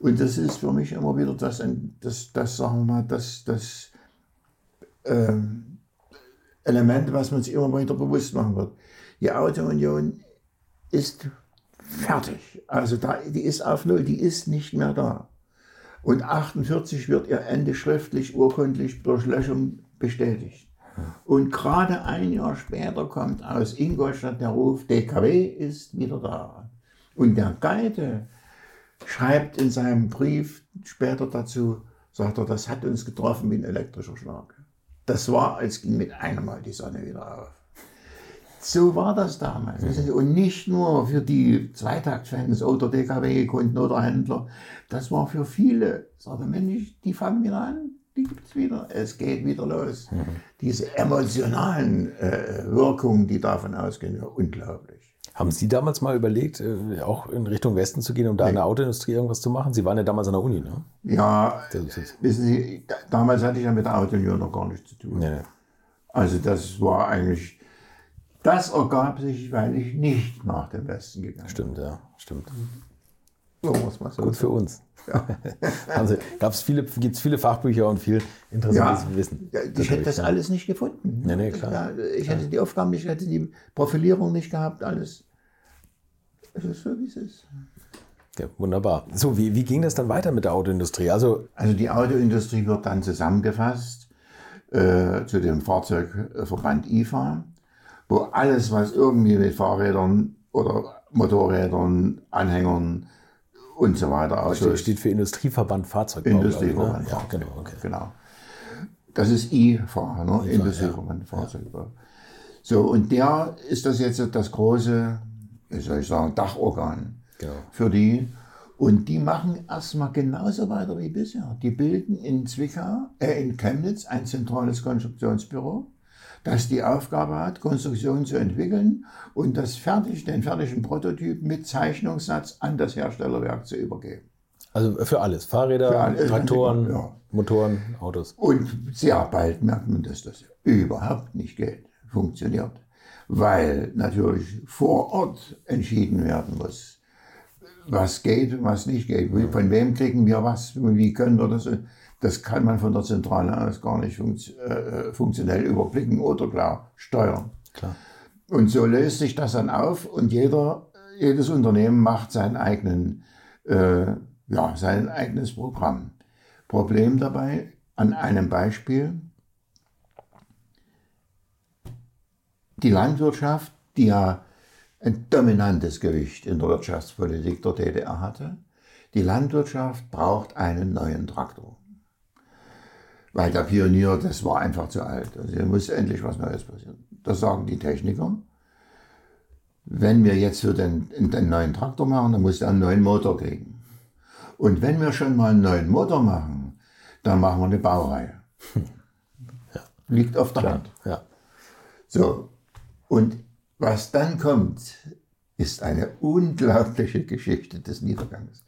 [SPEAKER 1] Und das ist für mich immer wieder das, das, das sagen wir mal, das, das ähm, Element, was man sich immer wieder bewusst machen wird. Die Auto-Union ist fertig. Also da, die ist auf Null, die ist nicht mehr da. Und 48 wird ihr Ende schriftlich, urkundlich durch Löschung bestätigt. Und gerade ein Jahr später kommt aus Ingolstadt der Ruf, DKW ist wieder da. Und der Geite schreibt in seinem Brief später dazu, sagt er, das hat uns getroffen wie ein elektrischer Schlag. Das war, als ging mit einem Mal die Sonne wieder auf. So war das damals. Und nicht nur für die Zweitaktfans oder DKW-Kunden oder Händler. Das war für viele. Sagte Mensch, die fangen wieder an, die gibt es wieder. Es geht wieder los. Mhm. Diese emotionalen äh, Wirkungen, die davon ausgehen, unglaublich.
[SPEAKER 3] Haben Sie damals mal überlegt, äh, auch in Richtung Westen zu gehen, um da nee. in der Autoindustrie irgendwas zu machen? Sie waren ja damals an der Uni, ne?
[SPEAKER 1] Ja, wissen Sie, damals hatte ich ja mit der Autoindustrie noch gar nichts zu tun. Nee. Also das war eigentlich das ergab sich, weil ich nicht nach dem Westen gegangen bin.
[SPEAKER 3] Stimmt, ja, stimmt.
[SPEAKER 1] So muss man so
[SPEAKER 3] Gut für uns. Ja. also gab es viele, gibt es viele Fachbücher und viel interessantes ja, Wissen.
[SPEAKER 1] Ja, ich hätte das alles nicht gefunden.
[SPEAKER 3] Nee, nee, klar.
[SPEAKER 1] ich hätte die Aufgaben nicht, hätte die Profilierung nicht gehabt, alles. Es ist so, wie es ist.
[SPEAKER 3] Ja, wunderbar. So, wie, wie ging das dann weiter mit der Autoindustrie?
[SPEAKER 1] Also, also die Autoindustrie wird dann zusammengefasst äh, zu dem Fahrzeugverband IFA wo alles, was irgendwie mit Fahrrädern oder Motorrädern, Anhängern und so weiter
[SPEAKER 3] aussieht. Also steht für Industrieverband Fahrzeugbau.
[SPEAKER 1] Industrieverband, ne? ja, genau, okay. genau. Das ist IFA, ne? IFA, Industrieverband ja. Fahrzeugbau. So, und der ist das jetzt das große, wie soll ich sagen, Dachorgan genau. für die. Und die machen erstmal genauso weiter wie bisher. Die bilden in Zwickau, äh, in Chemnitz ein zentrales Konstruktionsbüro das die Aufgabe hat, Konstruktionen zu entwickeln und das fertig, den fertigen Prototyp mit Zeichnungssatz an das Herstellerwerk zu übergeben.
[SPEAKER 3] Also für alles, Fahrräder, für alles, Traktoren, ja. Motoren, Autos.
[SPEAKER 1] Und sehr bald merkt man, dass das überhaupt nicht geht, funktioniert, weil natürlich vor Ort entschieden werden muss, was geht und was nicht geht. Von wem kriegen wir was, wie können wir das das kann man von der Zentrale aus gar nicht funkt, äh, funktionell überblicken oder klar steuern.
[SPEAKER 3] Klar.
[SPEAKER 1] Und so löst sich das dann auf und jeder, jedes Unternehmen macht seinen eigenen, äh, ja, sein eigenes Programm. Problem dabei an einem Beispiel. Die Landwirtschaft, die ja ein dominantes Gewicht in der Wirtschaftspolitik der DDR hatte, die Landwirtschaft braucht einen neuen Traktor. Weil der Pionier, das war einfach zu alt. Also hier muss endlich was Neues passieren. Das sagen die Techniker. Wenn wir jetzt für den, den neuen Traktor machen, dann muss er einen neuen Motor kriegen. Und wenn wir schon mal einen neuen Motor machen, dann machen wir eine Baureihe. Ja. Liegt auf der Klar. Hand.
[SPEAKER 3] Ja.
[SPEAKER 1] So. Und was dann kommt, ist eine unglaubliche Geschichte des Niedergangs.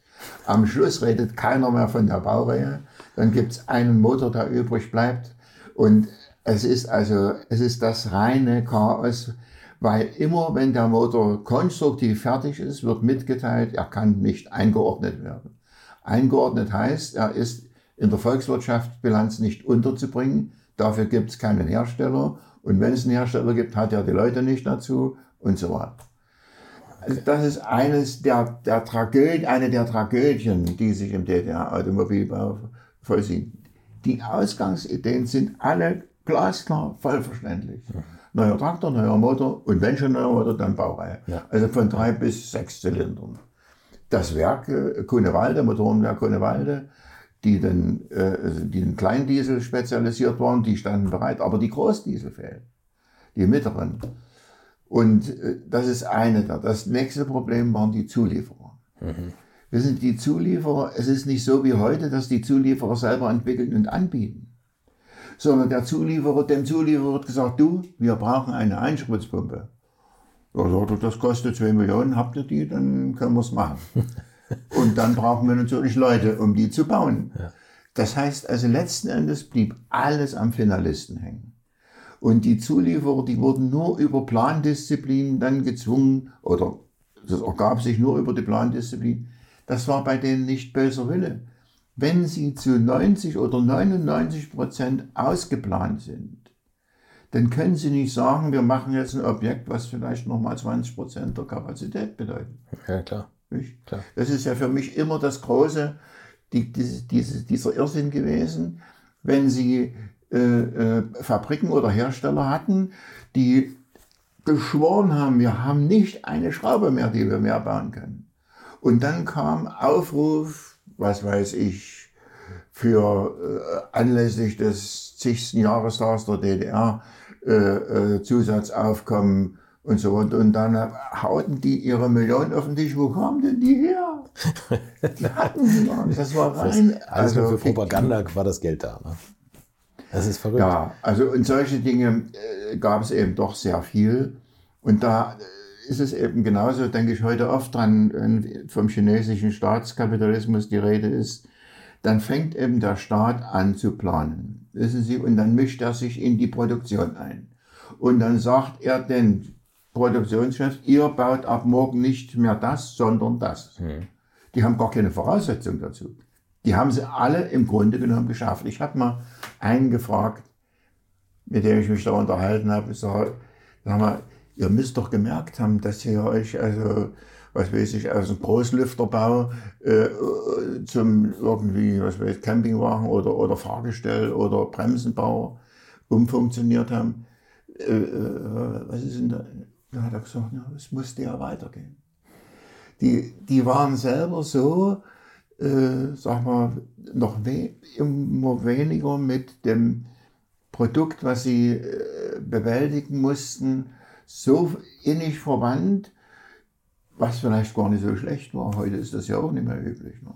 [SPEAKER 1] Am Schluss redet keiner mehr von der Baureihe. Dann gibt es einen Motor, der übrig bleibt. Und es ist also, es ist das reine Chaos, weil immer, wenn der Motor konstruktiv fertig ist, wird mitgeteilt, er kann nicht eingeordnet werden. Eingeordnet heißt, er ist in der Volkswirtschaftsbilanz nicht unterzubringen. Dafür gibt es keinen Hersteller. Und wenn es einen Hersteller gibt, hat er die Leute nicht dazu und so weiter. Also das ist eines der, der Tragödien, eine der Tragödien, die sich im DDR-Automobilbau vollziehen. Die Ausgangsideen sind alle glasklar, vollverständlich. Neuer Traktor, neuer Motor und wenn schon neuer Motor, dann Baureihe.
[SPEAKER 3] Ja.
[SPEAKER 1] Also von drei bis sechs Zylindern. Das Werk äh, Kunewalde, Motorenwerk Kunewalde, die den, äh, die den Kleindiesel spezialisiert waren, die standen bereit, aber die Großdiesel fehlen, die mittleren. Und äh, das ist eine da. Das nächste Problem waren die Zulieferer. Wir sind die Zulieferer, es ist nicht so wie heute, dass die Zulieferer selber entwickeln und anbieten. Sondern der Zulieferer, dem Zulieferer wird gesagt, du, wir brauchen eine Einspritzpumpe. Ja, sagt er, das kostet 2 Millionen, habt ihr die, dann können wir es machen. Und dann brauchen wir natürlich Leute, um die zu bauen. Das heißt also, letzten Endes blieb alles am Finalisten hängen. Und die Zulieferer, die wurden nur über Plandisziplin dann gezwungen, oder das ergab sich nur über die Plandisziplin. Das war bei denen nicht böser Wille. Wenn sie zu 90 oder 99 Prozent ausgeplant sind, dann können sie nicht sagen, wir machen jetzt ein Objekt, was vielleicht nochmal 20 Prozent der Kapazität bedeutet.
[SPEAKER 3] Ja, klar. Klar.
[SPEAKER 1] Das ist ja für mich immer das große, die, diese, diese, dieser Irrsinn gewesen, wenn Sie äh, äh, Fabriken oder Hersteller hatten, die geschworen haben, wir haben nicht eine Schraube mehr, die wir mehr bauen können. Und dann kam Aufruf, was weiß ich, für äh, anlässlich des zigsten Jahrestags der DDR äh, äh, Zusatzaufkommen und so und, und dann hauten die ihre Millionen auf den Tisch. Wo kamen denn die her? Die hatten sie gar nicht. Das war rein.
[SPEAKER 3] Also, für. Propaganda war das Geld da. Ne? Das ist verrückt.
[SPEAKER 1] Ja, also und solche Dinge äh, gab es eben doch sehr viel. Und da äh, ist es eben genauso, denke ich heute oft dran, wenn vom chinesischen Staatskapitalismus die Rede ist, dann fängt eben der Staat an zu planen. Wissen Sie, und dann mischt er sich in die Produktion ein. Und dann sagt er den Produktionschef, ihr baut ab morgen nicht mehr das, sondern das. Die haben gar keine Voraussetzung dazu. Die haben sie alle im Grunde genommen geschafft. Ich habe mal einen gefragt, mit dem ich mich da unterhalten habe, ich sage, sag mal, ihr müsst doch gemerkt haben, dass ihr euch, also, was weiß ich, aus dem Großlüfterbau äh, zum irgendwie, was weiß ich, Campingwagen oder, oder Fahrgestell oder Bremsenbau umfunktioniert haben. Äh, äh, was ist denn da? Da hat er gesagt, ja, es musste ja weitergehen. Die, die waren selber so, äh, sag mal, noch we immer weniger mit dem Produkt, was sie äh, bewältigen mussten, so innig verwandt, was vielleicht gar nicht so schlecht war. Heute ist das ja auch nicht mehr üblich. Ne?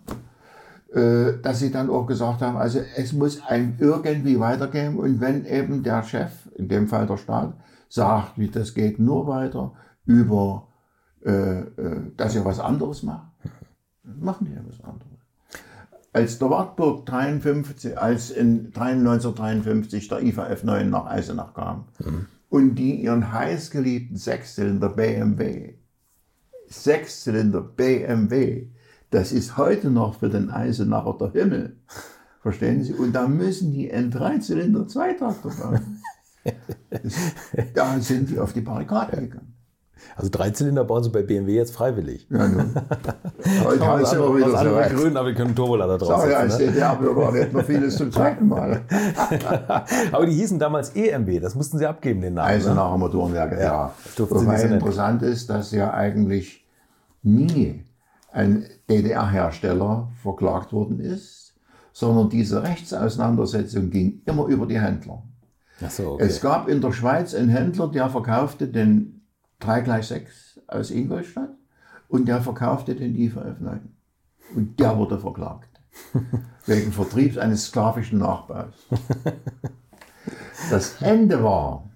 [SPEAKER 1] Äh, dass sie dann auch gesagt haben, also es muss ein irgendwie weitergehen und wenn eben der Chef, in dem Fall der Staat, sagt, wie das geht nur weiter über, äh, äh, dass ihr was anderes macht, machen die ja was anderes. Als der Wartburg 53, als in 1953 der IFA F9 nach Eisenach kam und die ihren heißgeliebten Sechszylinder BMW, Sechszylinder BMW, das ist heute noch für den Eisenacher der Himmel. Verstehen Sie? Und da müssen die einen Dreizylinder Zweitraktor bauen. Da sind die auf die Barrikade gegangen.
[SPEAKER 3] Also Dreizylinder bauen sie bei BMW jetzt freiwillig.
[SPEAKER 1] Ja, nun. Heute haben sie aber wieder
[SPEAKER 3] Was
[SPEAKER 1] so weit.
[SPEAKER 3] grün, aber wir können Turbolader drauf
[SPEAKER 1] ja, als
[SPEAKER 3] setzen, ne?
[SPEAKER 1] DDR-Bürger hätten wir vieles zum zweiten Mal.
[SPEAKER 3] Aber die hießen damals EMB, das mussten sie abgeben, den Namen. Ne?
[SPEAKER 1] Eisenacher Motorenwerke, ja.
[SPEAKER 3] Ja,
[SPEAKER 1] Wobei
[SPEAKER 3] nennen.
[SPEAKER 1] interessant ist, dass ja eigentlich nie ein DDR-Hersteller verklagt worden ist, sondern diese Rechtsauseinandersetzung ging immer über die Händler.
[SPEAKER 3] Ach so, okay.
[SPEAKER 1] Es gab in der Schweiz einen Händler, der verkaufte den 3 gleich 6 aus Ingolstadt und der verkaufte den IFA F9. Und der wurde verklagt. wegen Vertriebs eines sklavischen Nachbaus. Das Ende war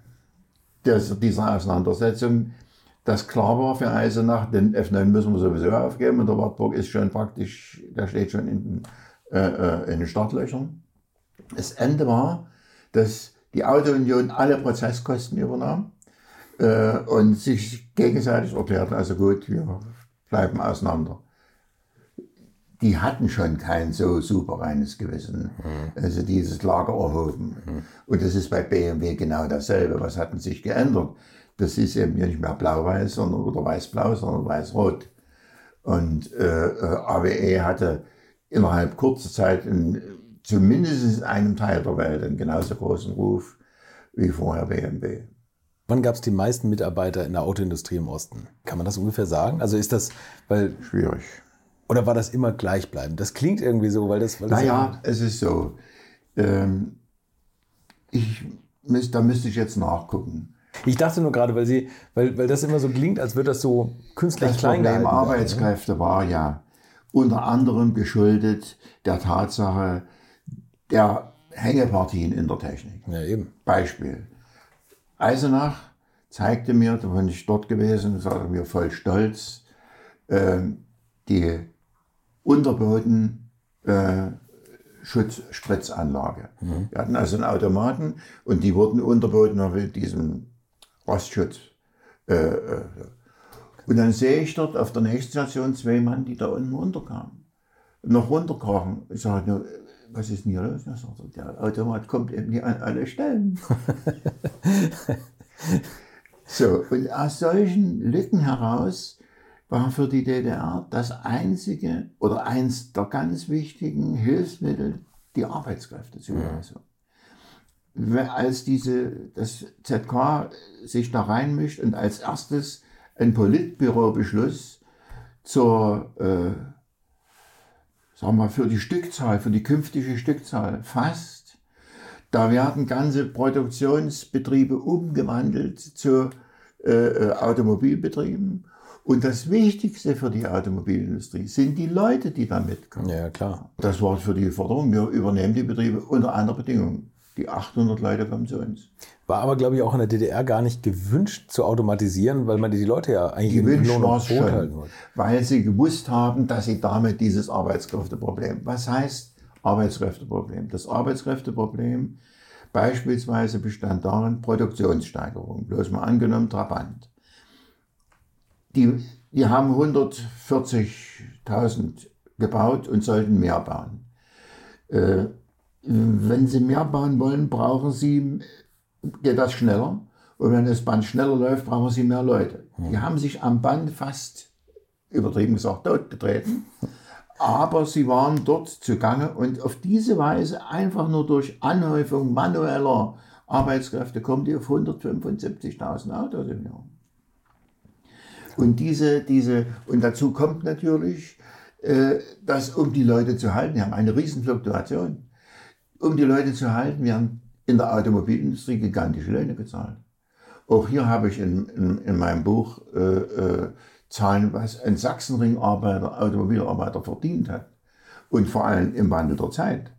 [SPEAKER 1] des, dieser Auseinandersetzung, dass klar war für Eisenach, den F9 müssen wir sowieso aufgeben und der Wartburg ist schon praktisch, der steht schon in den, äh, äh, in den Startlöchern. Das Ende war, dass die Autounion alle Prozesskosten übernahm äh, und sich gegenseitig erklärten, also gut, wir bleiben auseinander. Die hatten schon kein so super reines Gewissen, also dieses Lager erhoben. Und das ist bei BMW genau dasselbe. Was hatten sich geändert? Das ist eben nicht mehr blau-weiß sondern, oder weiß-blau, sondern weiß-rot. Und äh, äh, AWE hatte innerhalb kurzer Zeit ein zumindest in einem Teil der Welt einen genauso großen Ruf wie vorher BMW.
[SPEAKER 3] Wann gab es die meisten Mitarbeiter in der Autoindustrie im Osten? Kann man das ungefähr sagen? Also ist das, weil.
[SPEAKER 1] Schwierig.
[SPEAKER 3] Oder war das immer gleichbleibend? Das klingt irgendwie so, weil das. Weil das
[SPEAKER 1] naja, es ist so. Ähm, ich, da müsste ich jetzt nachgucken.
[SPEAKER 3] Ich dachte nur gerade, weil, Sie, weil, weil das immer so klingt, als würde das so künstlich
[SPEAKER 1] das
[SPEAKER 3] klein
[SPEAKER 1] Problem Arbeitskräfte ne? war ja unter anderem geschuldet der Tatsache der Hängepartien in der Technik.
[SPEAKER 3] Ja, eben.
[SPEAKER 1] Beispiel. Eisenach zeigte mir, da bin ich dort gewesen, sagte mir voll stolz, äh, die Unterboden äh, Schutzspritzanlage. Mhm. Wir hatten also einen Automaten und die wurden unterboten mit diesem Rostschutz. Äh, äh, und dann sehe ich dort auf der nächsten Station zwei Mann, die da unten runterkamen. Noch runterkrochen. Ich sage, was ist denn hier los? Der Automat kommt eben nicht an alle Stellen. so, und aus solchen Lücken heraus war für die DDR das einzige oder eins der ganz wichtigen Hilfsmittel die Arbeitskräftezulassung. Ja. Als diese, das ZK sich da reinmischt und als erstes ein Politbürobeschluss zur, äh, sagen wir, für die Stückzahl, für die künftige Stückzahl fasst, da werden ganze Produktionsbetriebe umgewandelt zu äh, äh Automobilbetrieben und das Wichtigste für die Automobilindustrie sind die Leute, die da mitkommen.
[SPEAKER 3] Ja, klar.
[SPEAKER 1] Das war für die Forderung. Wir übernehmen die Betriebe unter anderen Bedingungen. Die 800 Leute kommen zu uns.
[SPEAKER 3] War aber, glaube ich, auch in der DDR gar nicht gewünscht zu automatisieren, weil man die Leute ja eigentlich
[SPEAKER 1] gewünscht im Lohn schon, halten wollte. Weil sie gewusst haben, dass sie damit dieses Arbeitskräfteproblem. Was heißt Arbeitskräfteproblem? Das Arbeitskräfteproblem beispielsweise bestand darin Produktionssteigerung. Bloß mal angenommen, Trabant die, die haben 140.000 gebaut und sollten mehr bauen. Äh, wenn sie mehr bauen wollen, brauchen sie, geht das schneller. Und wenn das Band schneller läuft, brauchen sie mehr Leute. Hm. Die haben sich am Band fast, übertrieben gesagt, totgetreten. Aber sie waren dort zugange und auf diese Weise einfach nur durch Anhäufung manueller Arbeitskräfte kommen die auf 175.000 Autos im Jahr. Und diese, diese, und dazu kommt natürlich, äh, dass um die Leute zu halten, wir haben eine Riesenfluktuation, um die Leute zu halten, wir haben in der Automobilindustrie gigantische Löhne gezahlt. Auch hier habe ich in, in, in meinem Buch äh, äh, Zahlen, was ein Sachsenring-Arbeiter, Automobilarbeiter verdient hat. Und vor allem im Wandel der Zeit.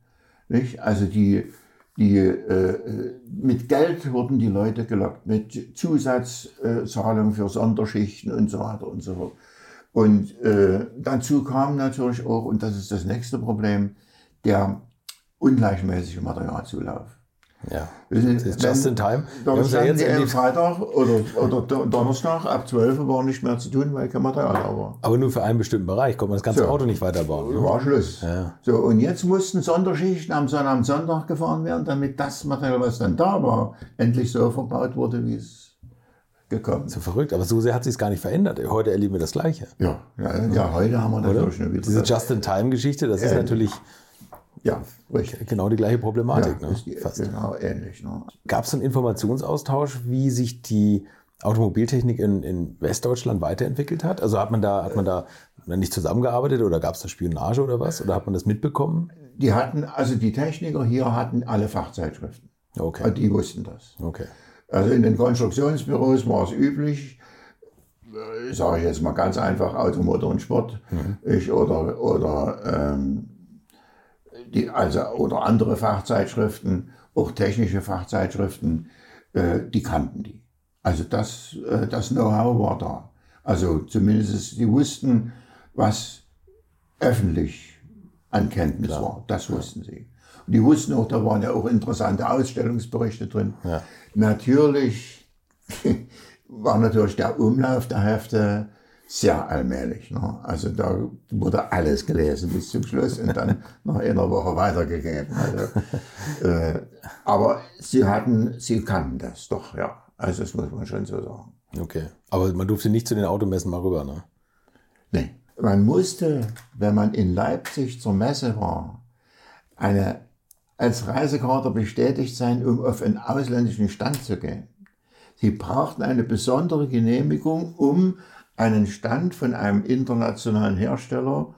[SPEAKER 1] Nicht? Also die, die, äh, mit Geld wurden die Leute gelockt, mit Zusatzzahlungen für Sonderschichten und so weiter und so fort. Und äh, dazu kam natürlich auch, und das ist das nächste Problem, der ungleichmäßige Materialzulauf.
[SPEAKER 3] Ja, das ist just in time.
[SPEAKER 1] Da ist ja jetzt am Freitag oder, oder Donnerstag ab 12 Uhr war nicht mehr zu tun, weil kein Material da war.
[SPEAKER 3] Aber nur für einen bestimmten Bereich, konnte man das ganze so, Auto nicht weiterbauen.
[SPEAKER 1] Ne? War Schluss. Ja. So, und jetzt mussten Sonderschichten am Sonntag, am Sonntag gefahren werden, damit das Material, was dann da war, endlich so verbaut wurde, wie es gekommen ist.
[SPEAKER 3] So verrückt, aber so sehr hat sich es gar nicht verändert. Heute erleben wir das Gleiche.
[SPEAKER 1] Ja, ja, ja heute haben wir natürlich
[SPEAKER 3] schon wieder. Diese Just-in-Time-Geschichte, das ist natürlich
[SPEAKER 1] ja, richtig.
[SPEAKER 3] Genau die gleiche Problematik.
[SPEAKER 1] Ja, ne? die, Fast. Genau, ähnlich. Ne?
[SPEAKER 3] Gab es einen Informationsaustausch, wie sich die Automobiltechnik in, in Westdeutschland weiterentwickelt hat? Also hat man da, hat man da nicht zusammengearbeitet oder gab es da Spionage oder was? Oder hat man das mitbekommen?
[SPEAKER 1] Die hatten, also die Techniker hier hatten alle Fachzeitschriften.
[SPEAKER 3] Okay.
[SPEAKER 1] Also die wussten das.
[SPEAKER 3] Okay.
[SPEAKER 1] Also in den Konstruktionsbüros war es üblich, äh, sage ich jetzt mal ganz einfach, Automotor und Sport, mhm. ich, oder, oder ähm, die, also, oder andere Fachzeitschriften, auch technische Fachzeitschriften, äh, die kannten die. Also das, äh, das Know-how war da. Also zumindest, die wussten, was öffentlich an Kenntnis Klar. war. Das wussten ja. sie. Und die wussten auch, da waren ja auch interessante Ausstellungsberichte drin.
[SPEAKER 3] Ja.
[SPEAKER 1] Natürlich war natürlich der Umlauf der Hefte sehr allmählich. Ne? Also da wurde alles gelesen bis zum Schluss und dann nach einer Woche weitergegeben. Also, äh, aber sie hatten, sie kannten das doch, ja. Also das muss man schon so sagen.
[SPEAKER 3] Okay. Aber man durfte nicht zu den Automessen mal rüber, ne?
[SPEAKER 1] Nee. Man musste, wenn man in Leipzig zur Messe war, eine als Reisekarte bestätigt sein, um auf einen ausländischen Stand zu gehen. Sie brauchten eine besondere Genehmigung, um einen Stand von einem internationalen Hersteller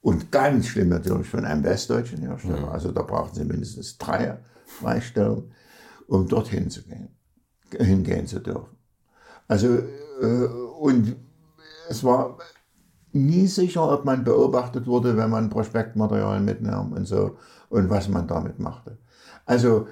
[SPEAKER 1] und ganz schlimm natürlich von einem westdeutschen Hersteller, also da brauchten sie mindestens drei Freistellen, um dorthin zu gehen, hingehen zu dürfen. Also, äh, und es war nie sicher, ob man beobachtet wurde, wenn man Prospektmaterial mitnahm und so und was man damit machte. Also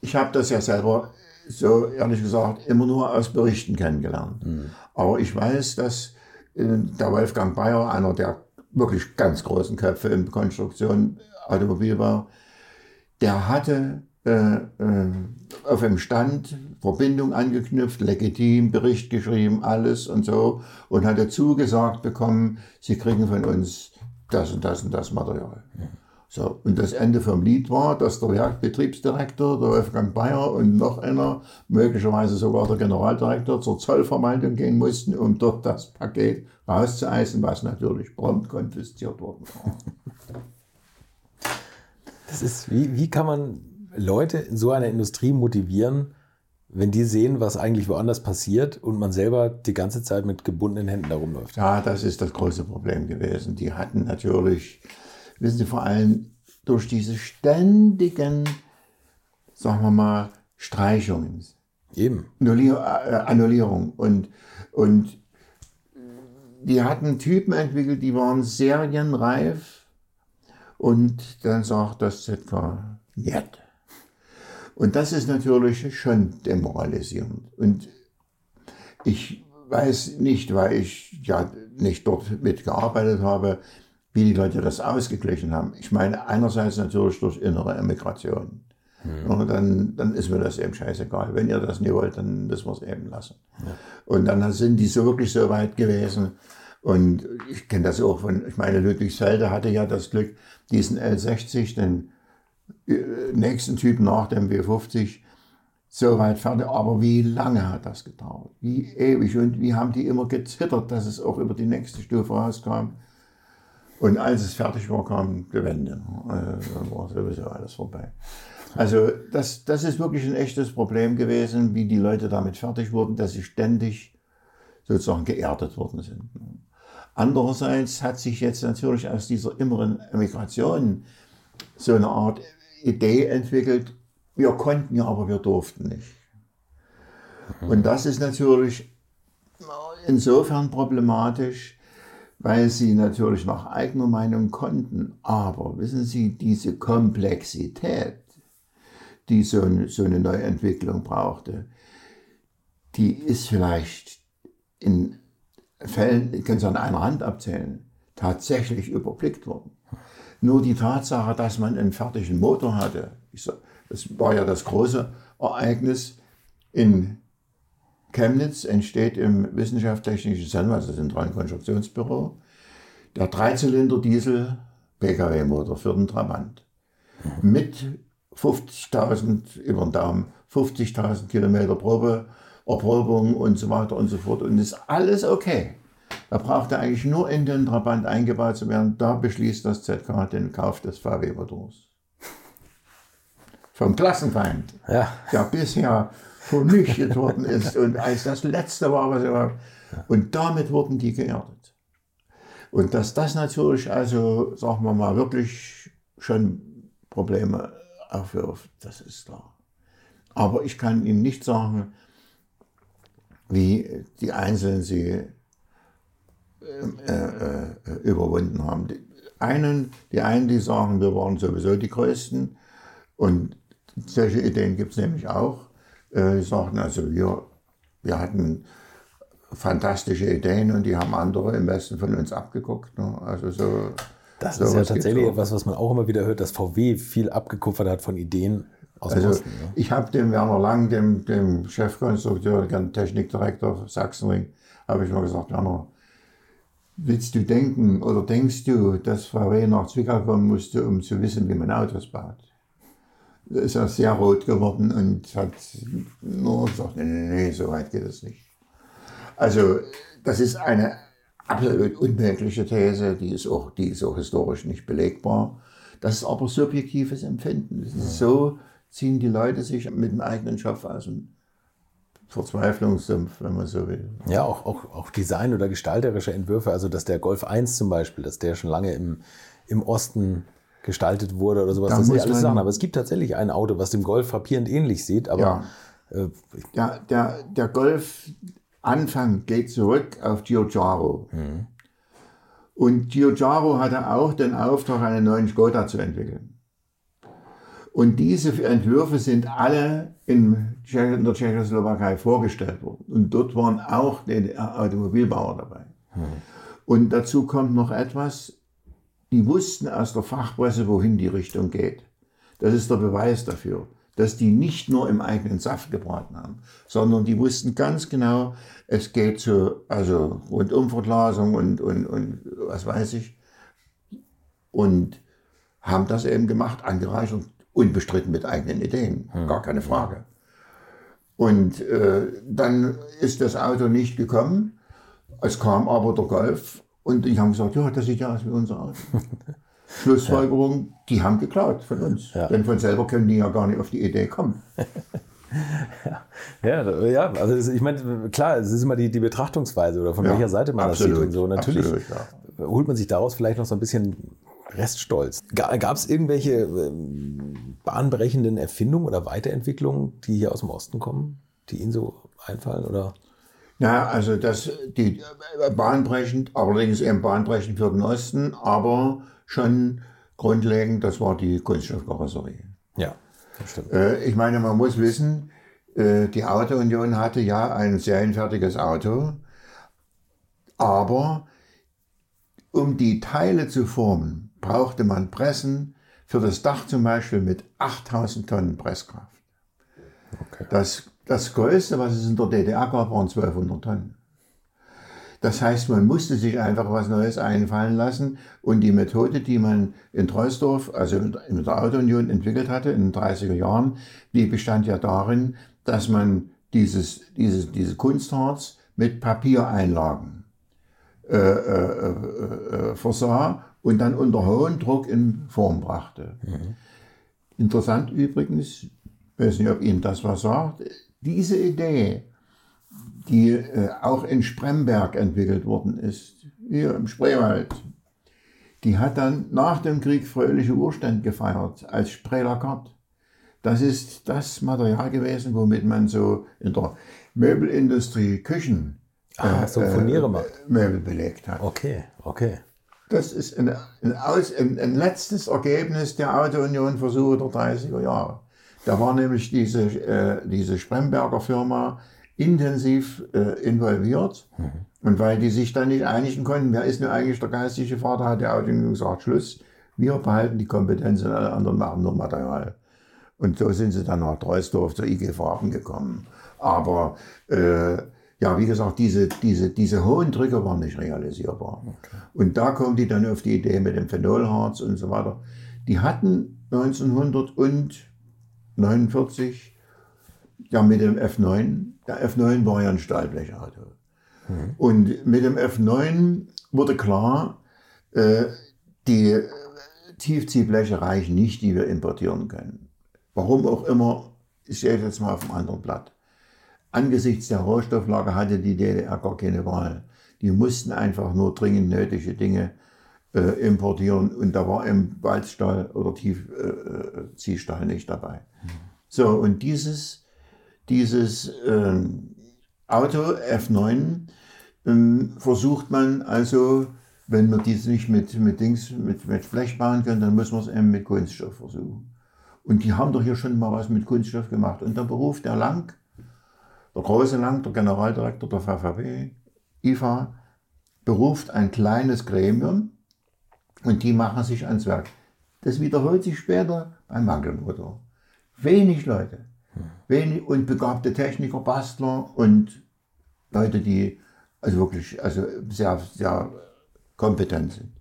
[SPEAKER 1] ich habe das ja selber so ehrlich gesagt immer nur aus Berichten kennengelernt. Mhm. Aber ich weiß, dass äh, der Wolfgang Bayer, einer der wirklich ganz großen Köpfe in Konstruktion Automobil war, der hatte äh, äh, auf dem Stand Verbindung angeknüpft, legitim, Bericht geschrieben, alles und so und hatte zugesagt bekommen, sie kriegen von uns das und das und das Material. So, und das Ende vom Lied war, dass der Werkbetriebsdirektor, der Wolfgang Bayer und noch einer, möglicherweise sogar der Generaldirektor, zur Zollverwaltung gehen mussten, um dort das Paket rauszueisen, was natürlich prompt konfisziert worden war.
[SPEAKER 3] Das ist, wie, wie kann man Leute in so einer Industrie motivieren, wenn die sehen, was eigentlich woanders passiert und man selber die ganze Zeit mit gebundenen Händen da rumläuft?
[SPEAKER 1] Ja, das ist das große Problem gewesen. Die hatten natürlich, wissen Sie, vor allem durch diese ständigen, sagen wir mal, Streichungen.
[SPEAKER 3] Eben.
[SPEAKER 1] Annullier äh, Annullierung. Und, und die hatten Typen entwickelt, die waren serienreif. Und dann sagt das ZK, nicht. Und das ist natürlich schon demoralisierend. Und ich weiß nicht, weil ich ja nicht dort mitgearbeitet habe, wie die Leute das ausgeglichen haben. Ich meine, einerseits natürlich durch innere Emigration. Und dann, dann ist mir das eben scheißegal. Wenn ihr das nicht wollt, dann müssen wir es eben lassen. Ja. Und dann sind die so wirklich so weit gewesen. Und ich kenne das auch von, ich meine, Ludwigsfelde hatte ja das Glück, diesen L60, den äh, nächsten Typ nach dem W50 so weit fertig. Aber wie lange hat das gedauert? Wie ewig und wie haben die immer gezittert, dass es auch über die nächste Stufe rauskam. Und als es fertig war, kam die Wende. Also, dann war sowieso alles vorbei. Also das, das ist wirklich ein echtes Problem gewesen, wie die Leute damit fertig wurden, dass sie ständig sozusagen geerdet worden sind. Andererseits hat sich jetzt natürlich aus dieser inneren Emigration so eine Art Idee entwickelt, wir konnten ja, aber wir durften nicht. Und das ist natürlich insofern problematisch, weil sie natürlich nach eigener Meinung konnten. Aber wissen Sie, diese Komplexität, die so eine, so eine Neuentwicklung brauchte, die ist vielleicht in Fällen, ich kann es an einer Hand abzählen, tatsächlich überblickt worden. Nur die Tatsache, dass man einen fertigen Motor hatte, das war ja das große Ereignis in Chemnitz, entsteht im Wissenschaftstechnischen Zentrum, also Zentralen Konstruktionsbüro, der Dreizylinder-Diesel PKW-Motor für den Trabant. Mit 50.000 über den Daumen, 50.000 Kilometer Probe, Erprobung und so weiter und so fort. Und ist alles okay. Da braucht er eigentlich nur in den Trabant eingebaut zu werden. Da beschließt das ZK den Kauf des VW-Motors. Vom Klassenfeind,
[SPEAKER 3] ja.
[SPEAKER 1] der bisher vernichtet worden ist und als das Letzte war, was er war. Und damit wurden die geerdet. Und dass das natürlich, also sagen wir mal, wirklich schon Probleme aufwirft, das ist klar. Aber ich kann Ihnen nicht sagen, wie die Einzelnen sie äh, äh, überwunden haben. Die einen, die einen, die sagen, wir waren sowieso die Größten und solche Ideen gibt es nämlich auch. Äh, die sagen also, wir, wir hatten fantastische Ideen und die haben andere im Westen von uns abgeguckt. Ne? Also so,
[SPEAKER 3] das ist ja tatsächlich etwas, was man auch immer wieder hört, dass VW viel abgekupfert hat von Ideen aus
[SPEAKER 1] also,
[SPEAKER 3] Osten. Ne?
[SPEAKER 1] Ich habe dem Werner Lang, dem, dem Chefkonstrukteur, dem Technikdirektor Sachsenring, habe ich mal gesagt, Werner, Willst du denken oder denkst du, dass VW nach Zwickau kommen musste, um zu wissen, wie man Autos baut? Ist er sehr rot geworden und hat nur gesagt, nee, nee, so weit geht es nicht. Also das ist eine absolut unmögliche These, die ist auch, die ist auch historisch nicht belegbar. Das ist aber subjektives Empfinden. So ziehen die Leute sich mit dem eigenen Schopf aus dem Verzweiflungssumpf, wenn man so will.
[SPEAKER 3] Ja, auch, auch, auch Design oder gestalterische Entwürfe, also dass der Golf 1 zum Beispiel, dass der schon lange im, im Osten gestaltet wurde oder sowas.
[SPEAKER 1] Da
[SPEAKER 3] das sind
[SPEAKER 1] muss
[SPEAKER 3] ja alles Sachen. Aber es gibt tatsächlich ein Auto, was dem Golf frappierend ähnlich sieht, aber äh,
[SPEAKER 1] Der, der, der Golf-Anfang geht zurück auf Giugiaro. Und Giugiaro hatte auch den Auftrag, einen neuen Skoda zu entwickeln. Und diese Entwürfe sind alle in, in der Tschechoslowakei vorgestellt worden. Und dort waren auch die Automobilbauer dabei. Und dazu kommt noch etwas, die wussten aus der Fachpresse, wohin die Richtung geht. Das ist der Beweis dafür, dass die nicht nur im eigenen Saft gebraten haben, sondern die wussten ganz genau, es geht zu, also Rundumverglasung und, und, und was weiß ich. Und haben das eben gemacht, angereichert, unbestritten mit eigenen Ideen, gar keine Frage. Und äh, dann ist das Auto nicht gekommen. Es kam aber der Golf und die haben gesagt, ja, das sieht ja aus wie unser Auto. Schlussfolgerung, die haben geklaut von uns.
[SPEAKER 3] Ja.
[SPEAKER 1] Denn von selber können die ja gar nicht auf die Idee kommen.
[SPEAKER 3] ja, ja, also ich meine, klar, es ist immer die, die Betrachtungsweise oder von
[SPEAKER 1] Ja,
[SPEAKER 3] welcher Seite man das
[SPEAKER 1] absolut,
[SPEAKER 3] sieht und so. Natürlich
[SPEAKER 1] absolut, ja.
[SPEAKER 3] holt man sich daraus vielleicht noch so ein bisschen Reststolz. Gab es irgendwelche ähm, bahnbrechenden Erfindungen oder Weiterentwicklungen, die hier aus dem Osten kommen, die Ihnen so einfallen? Oder?
[SPEAKER 1] Ja, also das, die äh, bahnbrechend, allerdings eben bahnbrechend für den Osten, aber schon grundlegend, das war die Kunststoffkarosserie.
[SPEAKER 3] Ja, das stimmt.
[SPEAKER 1] Äh, ich meine, man muss wissen, äh, die Autounion hatte ja ein serienfertiges Auto, aber um die Teile zu formen, brauchte man Pressen für das Dach zum Beispiel mit 8000 Tonnen Presskraft.
[SPEAKER 3] Okay.
[SPEAKER 1] Das, das Größte, was es in der DDR gab, waren 1200 Tonnen. Das heißt, man musste sich einfach was Neues einfallen lassen und die Methode, die man in Treusdorf, also in der Autounion entwickelt hatte in den 30er Jahren, die bestand ja darin, dass man dieses, dieses, diese Kunstharz mit Papiereinlagen äh, äh, äh, äh, versah und dann unter hohem Druck in Form brachte. Interessant übrigens, ich weiß nicht, ob Ihnen das was sagt, diese Idee, die äh, auch in Spremberg entwickelt worden ist, hier im Spreewald, die hat dann nach dem Krieg fröhliche Urständ gefeiert als Sprelakart. Das ist das Material gewesen, womit man so in der Möbelindustrie Küchen
[SPEAKER 3] Ah, so Furniere macht.
[SPEAKER 1] Möbel belegt hat.
[SPEAKER 3] Okay, okay.
[SPEAKER 1] Das ist ein, ein, Aus, ein, ein letztes Ergebnis der Autounion-Versuche der 30er Jahre. Da war nämlich diese, äh, diese Spremberger Firma intensiv äh, involviert. Und weil die sich dann nicht einigen konnten, wer ist nun eigentlich der geistige Vater, hat der Autounion gesagt, Schluss, wir behalten die Kompetenz und alle anderen machen nur Material. Und so sind sie dann nach Treusdorf zur IG Farben gekommen. Aber äh, ja, wie gesagt, diese, diese, diese hohen Drücke waren nicht realisierbar. Und da kommen die dann auf die Idee mit dem Phenolharz und so weiter. Die hatten 1949 ja mit dem F9, der F9 war ja ein Stahlblechauto. Und mit dem F9 wurde klar, äh, die äh, Tiefziehbleche reichen nicht, die wir importieren können. Warum auch immer, ich sehe jetzt mal auf dem anderen Blatt. Angesichts der Rohstofflage hatte die DDR gar keine Wahl. Die mussten einfach nur dringend nötige Dinge äh, importieren und da war im Walzstahl oder Tiefziehstahl nicht dabei. So, und dieses, dieses ähm, Auto F9 ähm, versucht man also, wenn man dies nicht mit, mit, Dings, mit, mit Blech bauen kann, dann muss man es eben mit Kunststoff versuchen. Und die haben doch hier schon mal was mit Kunststoff gemacht. Und der Beruf der Lang, der große Lang, der Generaldirektor der VVB, IFA, beruft ein kleines Gremium und die machen sich ans Werk. Das wiederholt sich später beim Mangelmotor. Wenig Leute. Wenig und begabte Techniker, Bastler und Leute, die also wirklich also sehr, sehr kompetent sind.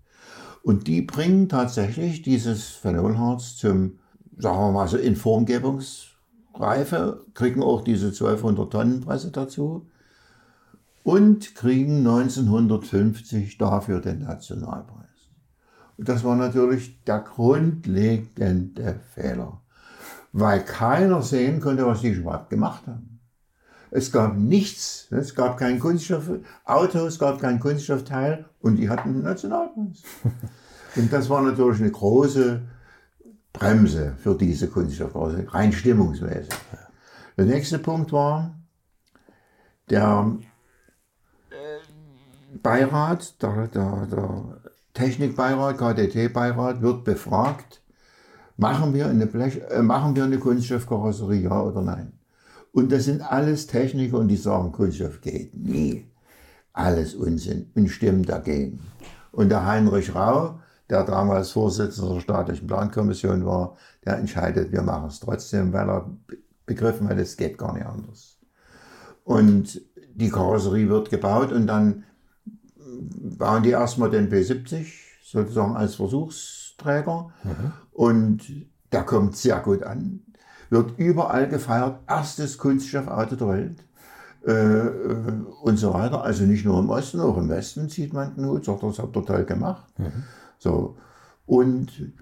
[SPEAKER 1] Und die bringen tatsächlich dieses Phenolharz zum, sagen wir mal so, in Formgebungsreife, kriegen auch diese 1200 Tonnen Presse dazu und kriegen 1950 dafür den Nationalpreis. Das war natürlich der grundlegende Fehler, weil keiner sehen konnte, was die überhaupt gemacht haben. Es gab nichts, es gab kein Kunststoffauto, es gab kein Kunststoffteil und die hatten einen Nationalpreis. und das war natürlich eine große Bremse für diese Kunststoffbrause, rein stimmungsmäßig. Der nächste Punkt war, der Beirat, der, der, der Technikbeirat, KDT-Beirat wird befragt, machen wir eine, Blech, äh, machen wir eine Kunststoffkarosserie, ja oder nein? Und das sind alles Techniker und die sagen, Kunststoff geht nie. Alles Unsinn und stimmen dagegen. Und der Heinrich Rau, der damals Vorsitzender der staatlichen Plankommission war, der entscheidet, wir machen es trotzdem, weil er begriffen hat, es geht gar nicht anders. Und die Karosserie wird gebaut und dann bauen die erstmal den B70 sozusagen als Versuchsträger mhm. und der kommt sehr gut an, wird überall gefeiert, erstes Kunststoffauto der Welt äh, äh, und so weiter. Also nicht nur im Osten, auch im Westen sieht man den Hut, sagt, das habt ihr toll gemacht. Mhm. So. Und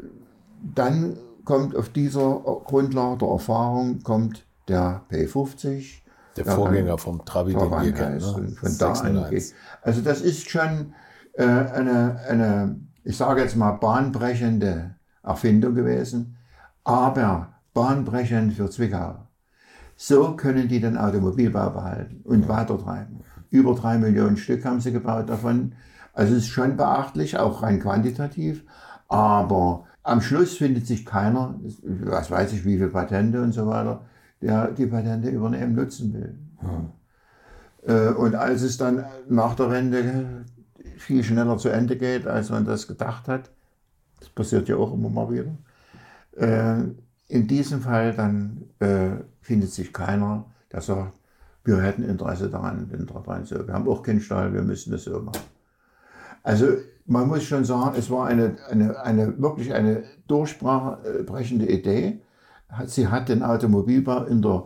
[SPEAKER 1] dann kommt auf dieser Grundlage der Erfahrung kommt der P50,
[SPEAKER 3] der Vorgänger vom Trabi, den wir kennen. Ne?
[SPEAKER 1] Von da an geht. Also das ist schon äh, eine, eine, ich sage jetzt mal, bahnbrechende Erfindung gewesen, aber bahnbrechend für Zwickau. So können die den Automobilbau behalten und weitertreiben. Über drei Millionen Stück haben sie gebaut davon. Also es ist schon beachtlich, auch rein quantitativ. Aber am Schluss findet sich keiner, was weiß ich, wie viele Patente und so weiter, der die Patente übernehmen nutzen will. Ja. Äh, und als es dann nach der Wende viel schneller zu Ende geht, als man das gedacht hat, das passiert ja auch immer mal wieder, äh, in diesem Fall dann äh, findet sich keiner, der sagt, wir hätten Interesse daran, den Trabant zu. Wir haben auch keinen Stall, wir müssen das so machen. Also man muss schon sagen, es war eine, eine, eine wirklich eine durchbrechende Idee sie hat den Automobilbau in der,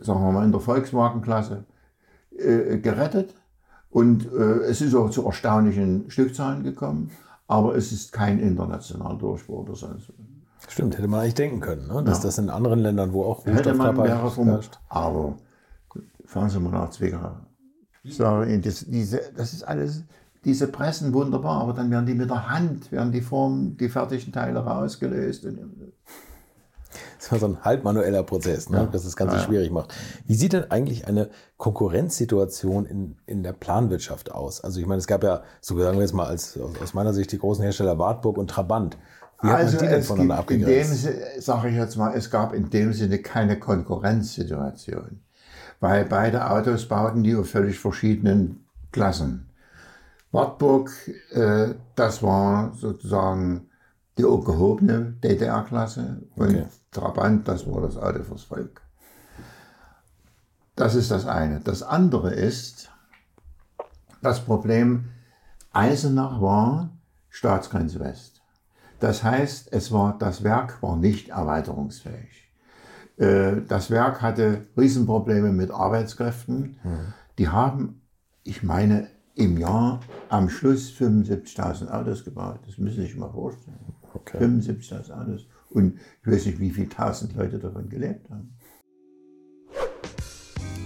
[SPEAKER 1] sagen wir mal, in der Volkswagen-Klasse äh, gerettet. Und äh, es ist auch zu erstaunlichen Stückzahlen gekommen, aber es ist kein internationaler Durchbruch oder sonst
[SPEAKER 3] Stimmt, hätte man eigentlich denken können, ne? dass ja. das in anderen Ländern, wo auch
[SPEAKER 1] Rohstoffkörper herrscht. Aber fahren Sie mal nach Zwickau. Ich sage Ihnen, das, diese, das ist alles, diese Pressen wunderbar, aber dann werden die mit der Hand, werden die Form, die fertigen Teile rausgelöst. Und,
[SPEAKER 3] ist so ein halb manueller Prozess, ne? ja. das das Ganze ja, schwierig macht. Wie sieht denn eigentlich eine Konkurrenzsituation in, in der Planwirtschaft aus? Also ich meine, es gab ja, so sagen wir jetzt mal als, aus meiner Sicht, die großen Hersteller Wartburg und Trabant.
[SPEAKER 1] Wie also die denn voneinander abgegrenzt? In dem sage ich jetzt mal, es gab in dem Sinne keine Konkurrenzsituation. Weil beide Autos bauten die auf völlig verschiedenen Klassen. Wartburg, äh, das war sozusagen die gehobene DDR-Klasse und okay. Trabant, das war das alte fürs Volk. Das ist das eine. Das andere ist, das Problem, Eisenach war Staatsgrenze West. Das heißt, es war, das Werk war nicht erweiterungsfähig. Äh, das Werk hatte Riesenprobleme mit Arbeitskräften. Mhm. Die haben, ich meine, im Jahr am Schluss 75.000 Autos gebaut. Das müssen Sie sich mal vorstellen. Okay. 75.000 Autos. Und ich weiß nicht, wie viele tausend Leute davon gelebt haben.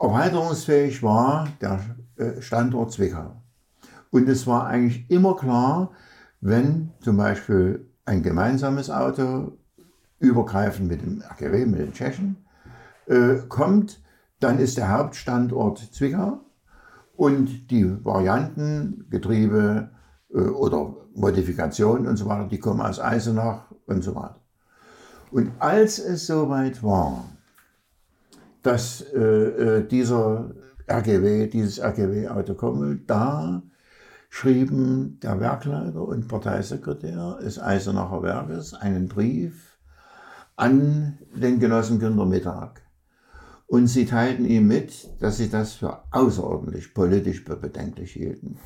[SPEAKER 1] Erweiterungsfähig war der äh, Standort Zwickau. Und es war eigentlich immer klar, wenn zum Beispiel ein gemeinsames Auto übergreifend mit dem RGW, mit den Tschechen, äh, kommt, dann ist der Hauptstandort Zwickau und die Varianten, Getriebe äh, oder Modifikationen und so weiter, die kommen aus Eisenach und so weiter. Und als es soweit war, dass äh, äh dieser RGW, dieses RGW-Auto komme, da schrieben der Werkleiter und Parteisekretär des Eisenacher Werkes einen Brief an den Genossen Günter Mittag. Und sie teilten ihm mit, dass sie das für außerordentlich politisch bedenklich hielten.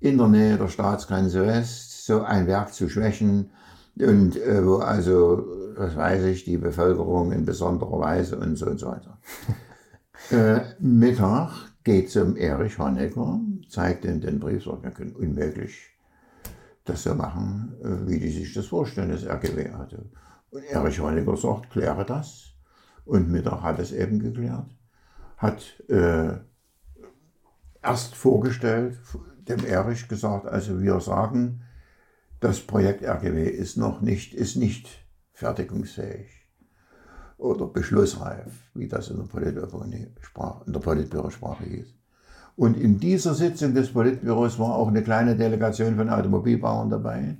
[SPEAKER 1] In der Nähe der Staatsgrenze West so ein Werk zu schwächen und äh, wo also, was weiß ich, die Bevölkerung in besonderer Weise und so und so weiter. äh, Mittag geht zum Erich Honecker, zeigt ihm den Brief, sagt, wir können unmöglich das so machen, äh, wie die sich das vorstellen, das RGW hatte. Und Erich Honecker sagt, kläre das. Und Mittag hat es eben geklärt. Hat äh, erst vorgestellt, dem Erich gesagt, also wir sagen, das Projekt RGW ist noch nicht, ist nicht fertigungsfähig oder beschlussreif, wie das in der, Politbürosprache hieß. Und in dieser Sitzung des Politbüros war auch eine kleine Delegation von Automobilbauern dabei.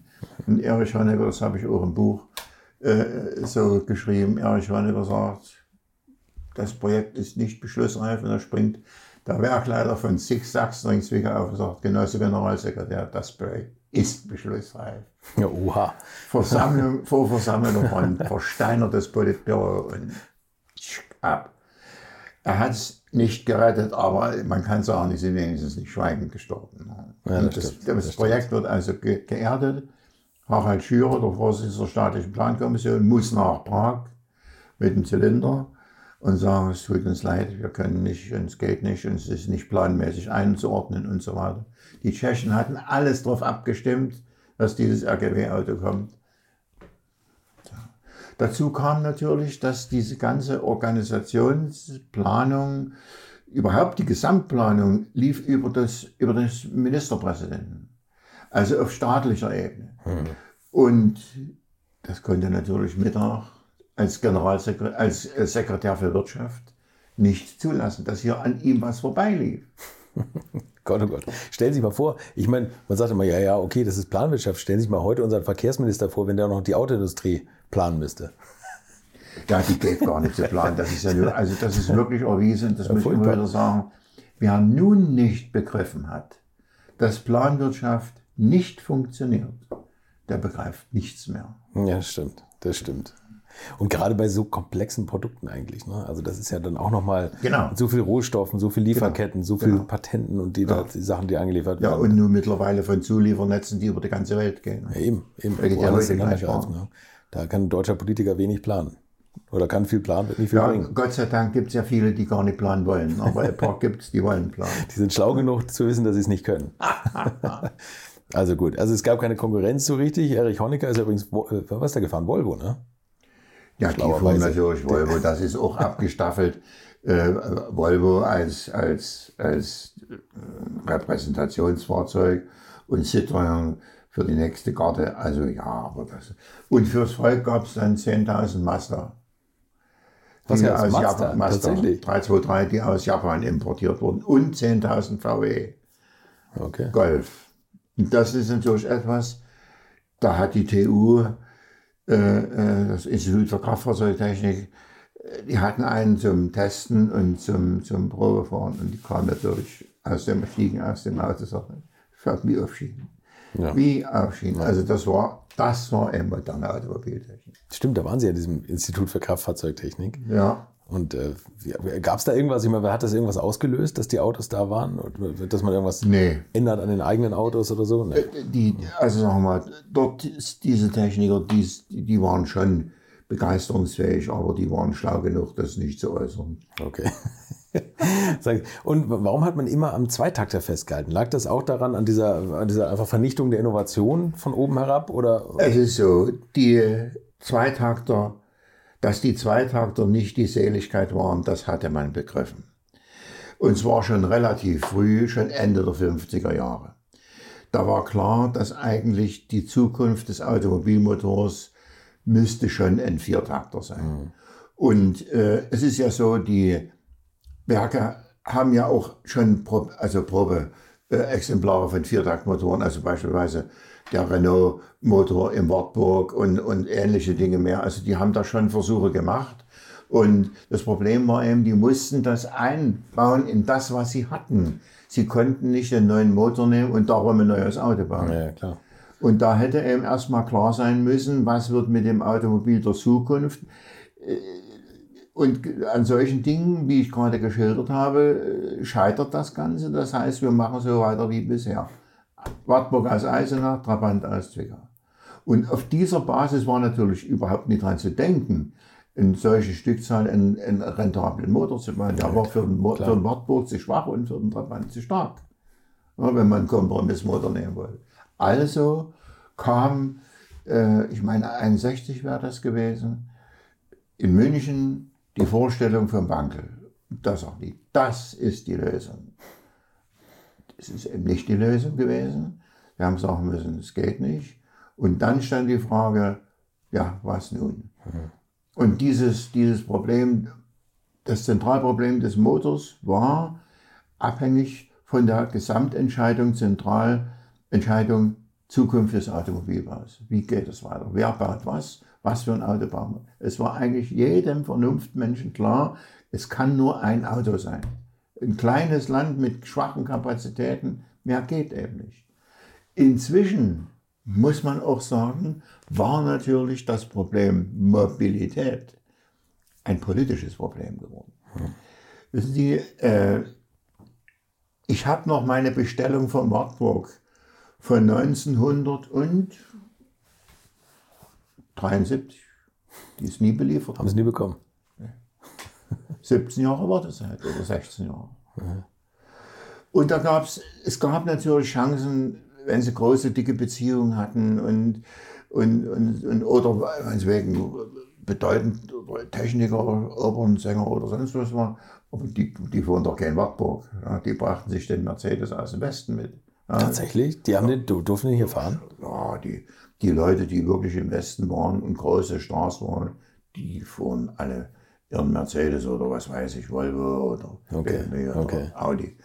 [SPEAKER 1] Und Erich Honecker, das habe ich auch im Buch äh, so geschrieben, Erich Honecker sagt, das Projekt ist nicht beschlussreif und da springt der Werkleiter von Six Sachsen Zwickau auf und sagt, Genosse Generalsekretär, das Projekt ist beschlussreif.
[SPEAKER 3] Ja, oha.
[SPEAKER 1] Versammlung, vor Versammlung von versteinertes Politbüro und ab. Er hat es nicht gerettet, aber man kann sagen, die sind wenigstens nicht schweigend gestorben. Ja, das, das, das, das Projekt wird also ge geerdet. Harald Schürer, der Vorsitzende der staatlichen Plankommission, muss nach Prag mit dem Zylinder und sagen, es tut uns leid, wir können nicht, es geht nicht, uns ist nicht planmäßig einzuordnen und so weiter. Die Tschechen hatten alles darauf abgestimmt, dass dieses RGW-Auto kommt. Dazu kam natürlich, dass diese ganze Organisationsplanung, überhaupt die Gesamtplanung lief über das, über das Ministerpräsidenten, also auf staatlicher Ebene. Mhm. Und das konnte natürlich Mittag als Generalsekretär, als Sekretär für Wirtschaft nicht zulassen, dass hier an ihm was vorbeilief.
[SPEAKER 3] Gott, oh Gott. Stellen Sie sich mal vor, ich meine, man sagt immer, ja, ja, okay, das ist Planwirtschaft. Stellen Sie sich mal heute unseren Verkehrsminister vor, wenn der noch die Autoindustrie planen müsste.
[SPEAKER 1] Ja, die geht gar nicht zu planen. Das ist ja nur, also das ist wirklich erwiesen, das ja, muss ich immer wieder sagen. Wer nun nicht begriffen hat, dass Planwirtschaft nicht funktioniert, der begreift nichts mehr.
[SPEAKER 3] Ja, stimmt. Das stimmt. Und gerade bei so komplexen Produkten eigentlich. Ne? Also das ist ja dann auch nochmal genau. so viel Rohstoffen, so viel Lieferketten, genau. so viel genau. Patenten und die, ja. da, die, Sachen, die angeliefert
[SPEAKER 1] werden. Ja, und nur mittlerweile von Zuliefernetzen, die über die ganze Welt gehen.
[SPEAKER 3] Ja, eben, eben. Ja ja aus, ne? Da kann ein deutscher Politiker wenig planen. Oder kann viel planen, wird nicht viel
[SPEAKER 1] Ja,
[SPEAKER 3] bringen.
[SPEAKER 1] Gott sei Dank gibt es ja viele, die gar nicht planen wollen. Aber ein paar gibt es, die wollen planen.
[SPEAKER 3] Die sind schlau genug zu wissen, dass sie es nicht können. also gut, also es gab keine Konkurrenz so richtig. Erich Honecker ist übrigens, äh, was ist der gefahren? Volvo, ne?
[SPEAKER 1] Ja, fuhren natürlich Volvo, das ist auch abgestaffelt. Äh, Volvo als, als, als äh, Repräsentationsfahrzeug und Citroën für die nächste Karte. Also ja, aber das. Und fürs Volk gab es dann 10.000 Mazda.
[SPEAKER 3] Was
[SPEAKER 1] Die aus
[SPEAKER 3] Mazda?
[SPEAKER 1] Japan, Mazda
[SPEAKER 3] Tatsächlich?
[SPEAKER 1] 323, die aus Japan importiert wurden. Und 10.000 VW
[SPEAKER 3] Okay.
[SPEAKER 1] Golf. Und das ist natürlich etwas, da hat die TU, das Institut für Kraftfahrzeugtechnik, äh, die hatten einen zum Testen und zum, zum Probefahren und die kamen natürlich aus dem Stiegen aus dem Auto sagten, fährt wie auf Schienen.
[SPEAKER 3] Ja.
[SPEAKER 1] Wie auf Schienen. Also das war, das war eine moderne Automobiltechnik.
[SPEAKER 3] Stimmt, da waren Sie ja in diesem Institut für Kraftfahrzeugtechnik.
[SPEAKER 1] Ja.
[SPEAKER 3] Und äh, gab es da irgendwas, ich meine, hat das irgendwas ausgelöst, dass die Autos da waren? Oder dass man irgendwas
[SPEAKER 1] Nee.
[SPEAKER 3] ändert an den eigenen Autos oder so? Nee.
[SPEAKER 1] Die, also sagen wir mal, dort diese Techniker, die, die waren schon begeisterungsfähig, aber die waren schlau genug, das nicht zu äußern.
[SPEAKER 3] Okay. Und warum hat man immer am Zweitakter festgehalten? Lag das auch daran, an dieser, an dieser einfach Vernichtung der Innovation von oben herab? Oder?
[SPEAKER 1] Es ist so, die Zweitakter, dass die Zweitakter nicht die Seligkeit waren, das hatte man begriffen. Und zwar schon relativ früh, schon Ende der 50er Jahre. Da war klar, dass eigentlich die Zukunft des Automobilmotors müsste schon ein Viertakter sein. Und äh, es ist ja so, die Werke haben ja auch schon Pro, also Probe äh, Exemplare von Viertaktmotoren, also beispielsweise der Renault-Motor im Wartburg und, und ähnliche Dinge mehr. Also die haben da schon Versuche gemacht. Und das Problem war eben, die mussten das einbauen in das, was sie hatten. Sie konnten nicht einen neuen Motor nehmen und darum ein neues Auto bauen.
[SPEAKER 3] Ja, klar.
[SPEAKER 1] Und da hätte eben erstmal klar sein müssen, was wird mit dem Automobil der Zukunft. Äh, Und an solchen Dingen, wie ich gerade geschildert habe, äh, scheitert das Ganze. Das heißt, wir machen so weiter wie bisher. Wartburg aus Eisenach, Trabant aus Zwickau. Und auf dieser Basis war natürlich überhaupt nicht dran zu denken, in solche Stückzahl einen, einen rentablen Motor zu bauen. Der war für den, für den Wartburg zu schwach und für den Trabant zu stark wenn man einen Kompromissmotor nehmen wollte. Also kam, äh, ich meine 61 wäre das gewesen, in München die Vorstellung von Wankel. Da sagt die, das ist die Lösung. Das ist eben nicht die Lösung gewesen. Wir haben sagen müssen, es geht nicht. Und dann stand die Frage, ja, was nun? Und dieses, dieses Problem, das Zentralproblem des Motors war abhängig von der Gesamtentscheidung, Zentralentscheidung Zukunft des Automobilbaus. Wie geht es weiter? Wer baut was? Was für ein Auto bauen wir? Es war eigentlich jedem Vernunftmenschen klar, es kann nur ein Auto sein. Ein kleines Land mit schwachen Kapazitäten, mehr geht eben nicht. Inzwischen muss man auch sagen, war natürlich das Problem Mobilität ein politisches Problem geworden. Wissen Sie, äh, ich habe noch meine Bestellung von Wartburg von 1973. Die ist nie beliefert.
[SPEAKER 3] Haben Sie nie bekommen.
[SPEAKER 1] 17 Jahre Wartezeit oder 16 Jahre. Und da gab es, es gab natürlich Chancen, wenn sie große, dicke Beziehungen hatten und, und, und, und oder meinetwegen bedeutend Techniker, Opernsänger oder sonst was war. Aber die, die fuhren doch kein Wartburg. Ja, die brachten sich den Mercedes aus dem Westen mit. Ja,
[SPEAKER 3] Tatsächlich? Die haben den, du- durften den hier fahren?
[SPEAKER 1] ja, die, die Leute, die wirklich im Westen waren und große Stars waren, die fuhren alle ihren Mercedes oder was weiß ich, Volvo oder
[SPEAKER 3] Okay,
[SPEAKER 1] BMW oder
[SPEAKER 3] okay.
[SPEAKER 1] Audi.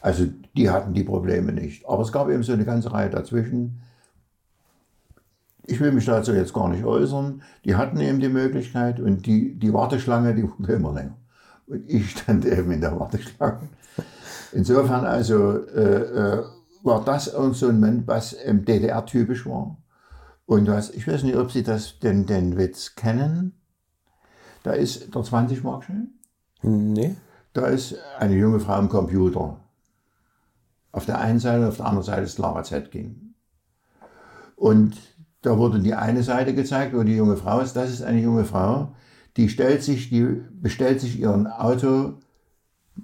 [SPEAKER 1] Also die hatten die Probleme nicht. Aber es gab eben so eine ganze Reihe dazwischen. Ich will mich dazu jetzt gar nicht äußern. Die hatten eben die Möglichkeit und die, die Warteschlange, die wurde immer länger. Und ich stand eben in der Warteschlange. Insofern also äh, äh, war das auch so ein Moment, was ähm, DDR-typisch war. Und was, ich weiß nicht, ob Sie das, den, den Witz kennen. Da ist der 20-Mark-Schein.
[SPEAKER 3] Nee.
[SPEAKER 1] Da ist eine junge Frau am Computer. Auf der einen Seite, auf der anderen Seite ist Lara Zetkin. Und da wurde die eine Seite gezeigt, wo die junge Frau ist. Das ist eine junge Frau, die stellt sich, die bestellt sich ihren Auto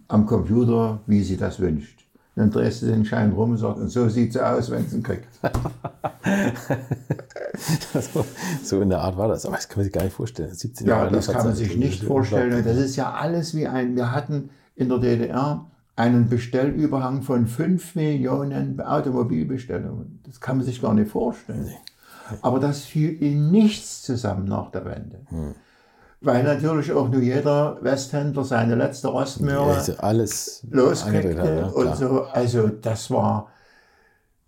[SPEAKER 1] am Computer, wie sie das wünscht. Dann drehst du den Schein rum und sagst, und so sieht sie aus, wenn sie ihn kriegt.
[SPEAKER 3] so, so in der Art war das. Aber das kann man sich gar nicht vorstellen. 17
[SPEAKER 1] Ja,
[SPEAKER 3] Jahre
[SPEAKER 1] das kann man sich nicht vorstellen. Und das ist ja alles wie ein, wir hatten in der DDR einen Bestellüberhang von 5 Millionen Automobilbestellungen. Das kann man sich gar nicht vorstellen. Aber das fiel in nichts zusammen nach der Wende. Weil natürlich auch nur jeder Westhändler seine letzte Rostmöhre
[SPEAKER 3] Also alles
[SPEAKER 1] loskriegte
[SPEAKER 3] hat, ja,
[SPEAKER 1] und so. Also das war,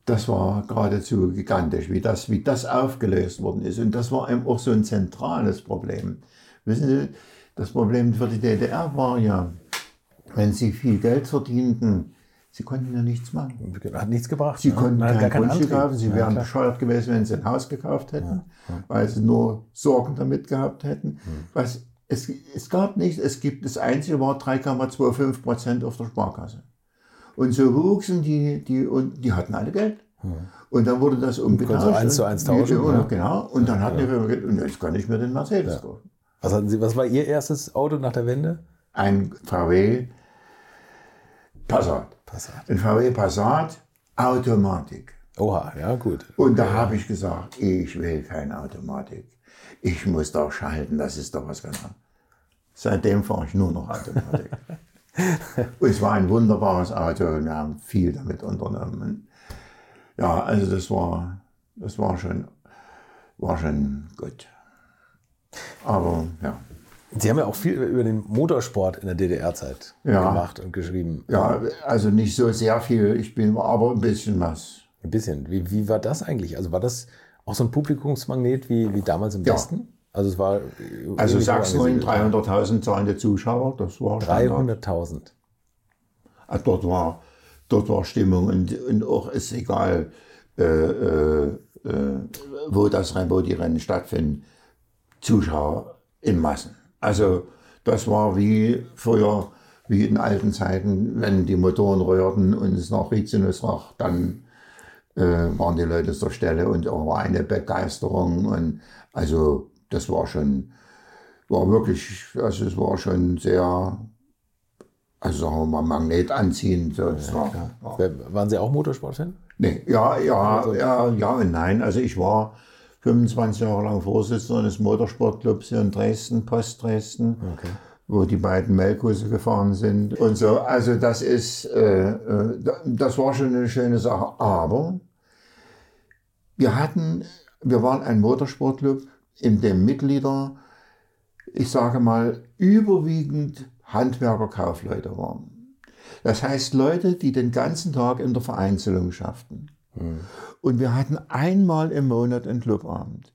[SPEAKER 1] das war geradezu gigantisch, wie das, wie das aufgelöst worden ist. Und das war eben auch so ein zentrales Problem. Wissen Sie, das Problem für die DDR war ja, wenn sie viel Geld verdienten, sie konnten ja nichts machen.
[SPEAKER 3] Hat nichts gebracht.
[SPEAKER 1] Sie
[SPEAKER 3] ne?
[SPEAKER 1] konnten
[SPEAKER 3] Man hat
[SPEAKER 1] kein
[SPEAKER 3] gar keinen
[SPEAKER 1] Grundstück kaufen, sie
[SPEAKER 3] Ja,
[SPEAKER 1] wären
[SPEAKER 3] klar.
[SPEAKER 1] bescheuert gewesen, wenn sie ein Haus gekauft hätten, weil sie nur Sorgen damit gehabt hätten.
[SPEAKER 3] Hm.
[SPEAKER 1] Was, es, es gab nichts, es gibt, das Einzige war 3,25 Prozent auf der Sparkasse. Und so wuchsen die, die, und die hatten alle Geld. Und dann wurde das umgetauscht.
[SPEAKER 3] Hm. so eins zu
[SPEAKER 1] und-
[SPEAKER 3] eins tauschen,
[SPEAKER 1] und,
[SPEAKER 3] ja.
[SPEAKER 1] Genau. Und dann hatten wir Geld. Und jetzt kann ich mir den Mercedes kaufen.
[SPEAKER 3] Was, hatten Sie, was war Ihr erstes Auto nach der Wende?
[SPEAKER 1] Ein VW Passat.
[SPEAKER 3] Passat.
[SPEAKER 1] Ein VW Passat Automatik.
[SPEAKER 3] Oha, ja gut.
[SPEAKER 1] Und da habe ich gesagt, ich will keine Automatik. Ich muss doch schalten, das ist doch was ganz anderes. Seitdem fahre ich nur noch Automatik. und es war ein wunderbares Auto und wir haben viel damit unternommen. Ja, also das war, das war schon, war schon gut. Aber ja,
[SPEAKER 3] Sie haben ja auch viel über den Motorsport in der DDR-Zeit
[SPEAKER 1] Ja.
[SPEAKER 3] gemacht und geschrieben.
[SPEAKER 1] ja, also nicht so sehr viel, ich bin aber ein bisschen was.
[SPEAKER 3] Ein bisschen. Wie, wie war das eigentlich? Also war das auch so ein Publikumsmagnet wie, wie damals im
[SPEAKER 1] Ja.
[SPEAKER 3] Westen? Also es war
[SPEAKER 1] Also
[SPEAKER 3] ähnlich
[SPEAKER 1] Sachsen
[SPEAKER 3] angesiedelt.
[SPEAKER 1] 300.000 zahlende Zuschauer, das war Standard.
[SPEAKER 3] 300.000.
[SPEAKER 1] Ah, dort war, dort war Stimmung und, und auch ist egal, äh, äh, äh, wo das Rennen, wo die Rennen stattfinden, Zuschauer in Massen. Also das war wie früher, wie in alten Zeiten, wenn die Motoren rührten und es nach Rizinus roch, dann äh, waren die Leute zur Stelle und auch war eine Begeisterung und also das war schon, war wirklich, also es war schon sehr, also sagen wir mal, Magnet anziehen. So, es war, war,
[SPEAKER 3] Waren Sie auch Motorsportfan?
[SPEAKER 1] Nee, ja, ja, ja, ja und nein. Also ich war 25 Jahre lang Vorsitzender des Motorsportclubs hier in Dresden, Post Dresden, wo die beiden Melkbusse gefahren sind und so. Also das ist, äh, äh, das war schon eine schöne Sache. Aber wir hatten, wir waren ein Motorsportclub, in dem Mitglieder, ich sage mal, überwiegend Handwerker, Kaufleute waren. Das heißt Leute, die den ganzen Tag in der Vereinzelung schafften. Und wir hatten einmal im Monat einen Clubabend.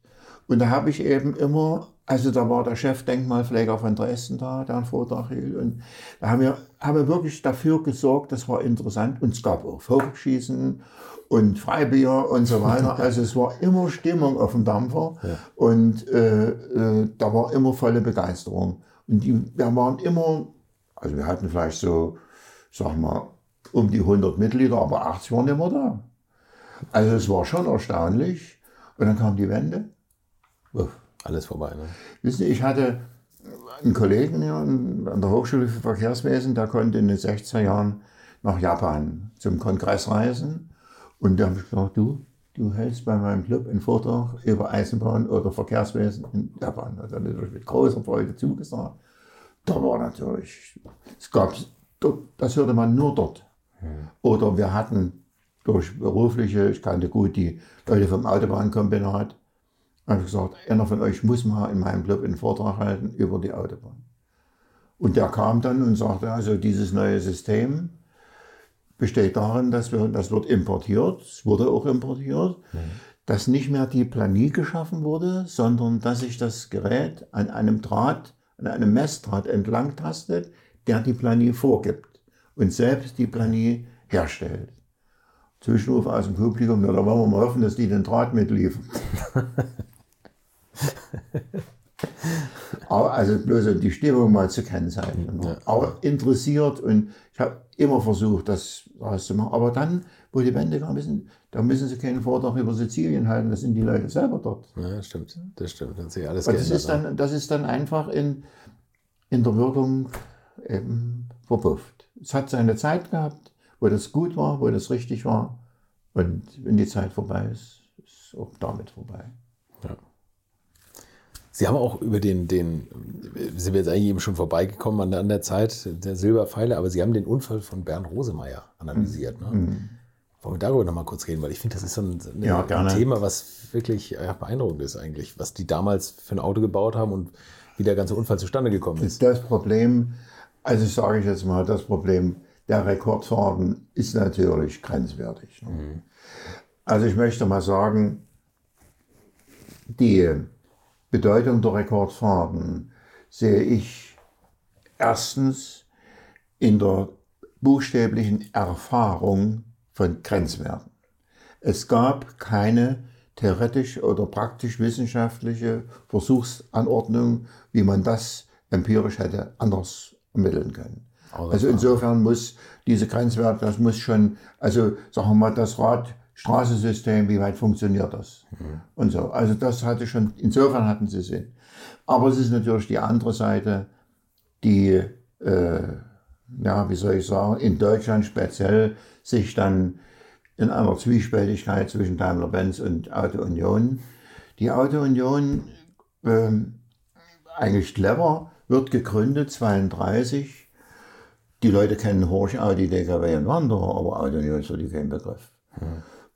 [SPEAKER 1] Und da habe ich eben immer, also da war der Chef Denkmalpfleger von Dresden da, der einen Vortrag hielt. Und da haben wir, haben wir wirklich dafür gesorgt, das war interessant. Und es gab auch Vogelschießen und Freibier und so weiter. Also es war immer Stimmung auf dem Dampfer. Und äh, äh, da war immer volle Begeisterung. Und die, wir waren immer, also wir hatten vielleicht so, sag mal, um die 100 Mitglieder, aber 80 waren immer da. Also es war schon erstaunlich. Und dann kam die Wende. Uff.
[SPEAKER 3] Alles vorbei. Ne?
[SPEAKER 1] Wissen Sie, ich hatte einen Kollegen hier an der Hochschule für Verkehrswesen, der konnte in den 60er Jahren nach Japan zum Kongress reisen. Und da habe ich gesagt, du, du hältst bei meinem Club einen Vortrag über Eisenbahn oder Verkehrswesen in Japan. Also das habe ich mit großer Freude zugesagt. Da war natürlich, es gab, das hörte man nur dort. Oder wir hatten durch berufliche, ich kannte gut die Leute vom Autobahnkombinat, habe ich gesagt, einer von euch muss mal in meinem Club einen Vortrag halten über die Autobahn. Und der kam dann und sagte, also dieses neue System besteht darin, dass wir, das wird importiert, es wurde auch importiert, dass nicht mehr die Planie geschaffen wurde, sondern dass sich das Gerät an einem Draht, an einem Messdraht entlang tastet, der die Planie vorgibt und selbst die Planie herstellt. Zwischenruf aus dem Publikum, ja, da wollen wir mal hoffen, dass die den Draht mitliefern. Also bloß um die Stimmung mal zu kennzeichnen.
[SPEAKER 3] Ja.
[SPEAKER 1] Aber interessiert und ich habe immer versucht, das rauszumachen. Aber dann, wo die Wende kam, müssen, da müssen sie keinen Vortrag über Sizilien halten, das sind die Leute selber dort.
[SPEAKER 3] Ja, das stimmt. Das stimmt. Das, sich alles
[SPEAKER 1] das, ist dann, das ist dann einfach in, in der Wirkung eben verpufft. Es hat seine Zeit gehabt, wo das gut war, wo das richtig war. Und wenn die Zeit vorbei ist, ist auch damit vorbei.
[SPEAKER 3] Ja. Sie haben auch über den, den, sind wir jetzt eigentlich eben schon vorbeigekommen an der, an der Zeit der Silberpfeile, aber Sie haben den Unfall von Bernd Rosemeyer analysiert. Ne? Wollen wir darüber nochmal kurz reden, weil ich finde, das ist so ein, eine,
[SPEAKER 1] Ja,
[SPEAKER 3] ein. Thema, was wirklich ja, beeindruckend ist eigentlich, was die damals für ein Auto gebaut haben und wie der ganze Unfall zustande gekommen ist.
[SPEAKER 1] Das Problem, also sage ich jetzt mal, das Problem der Rekordfahrten ist natürlich grenzwertig. Ne? Also ich möchte mal sagen, die Bedeutung der Rekordfahrten sehe ich erstens in der buchstäblichen Erfahrung von Grenzwerten. Es gab keine theoretisch oder praktisch wissenschaftliche Versuchsanordnung, wie man das empirisch hätte anders ermitteln können. Also insofern muss diese Grenzwerte, das muss schon, also sagen wir mal, das Radstraßensystem, wie weit funktioniert das? Und so. Also das hatte schon, insofern hatten sie Sinn. Aber es ist natürlich die andere Seite, die, äh, ja, wie soll ich sagen, in Deutschland speziell sich dann in einer Zwiespältigkeit zwischen Daimler-Benz und Auto Union. Die Auto Union, ähm, eigentlich clever, wird gegründet 32. Die Leute kennen Horch, Audi, DKW und Wanderer, aber Auto Union ist für die kein Begriff.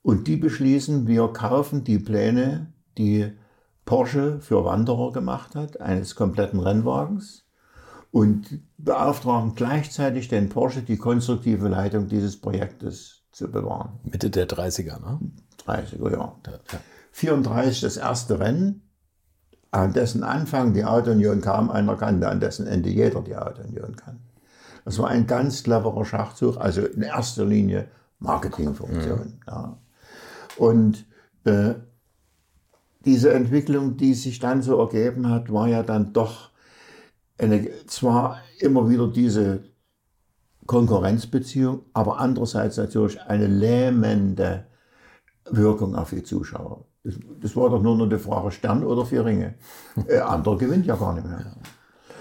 [SPEAKER 1] Und die beschließen, wir kaufen die Pläne, die Porsche für Wanderer gemacht hat, eines kompletten Rennwagens, und beauftragen gleichzeitig den Porsche, die konstruktive Leitung dieses Projektes zu bewahren.
[SPEAKER 3] Mitte der 30er, ne?
[SPEAKER 1] 30er Jahre.
[SPEAKER 3] Ja, ja.
[SPEAKER 1] 34 das erste Rennen, an dessen Anfang die Auto-Union kam, einer kannte, an dessen Ende jeder die Auto-Union kann. Das war ein ganz cleverer Schachzug, also in erster Linie Marketingfunktion. Ja. Und äh, diese Entwicklung, die sich dann so ergeben hat, war ja dann doch eine, zwar immer wieder diese Konkurrenzbeziehung, aber andererseits natürlich eine lähmende Wirkung auf die Zuschauer. Das, das war doch nur noch die Frage Stern oder vier Ringe. Äh, andere gewinnt ja gar nicht mehr.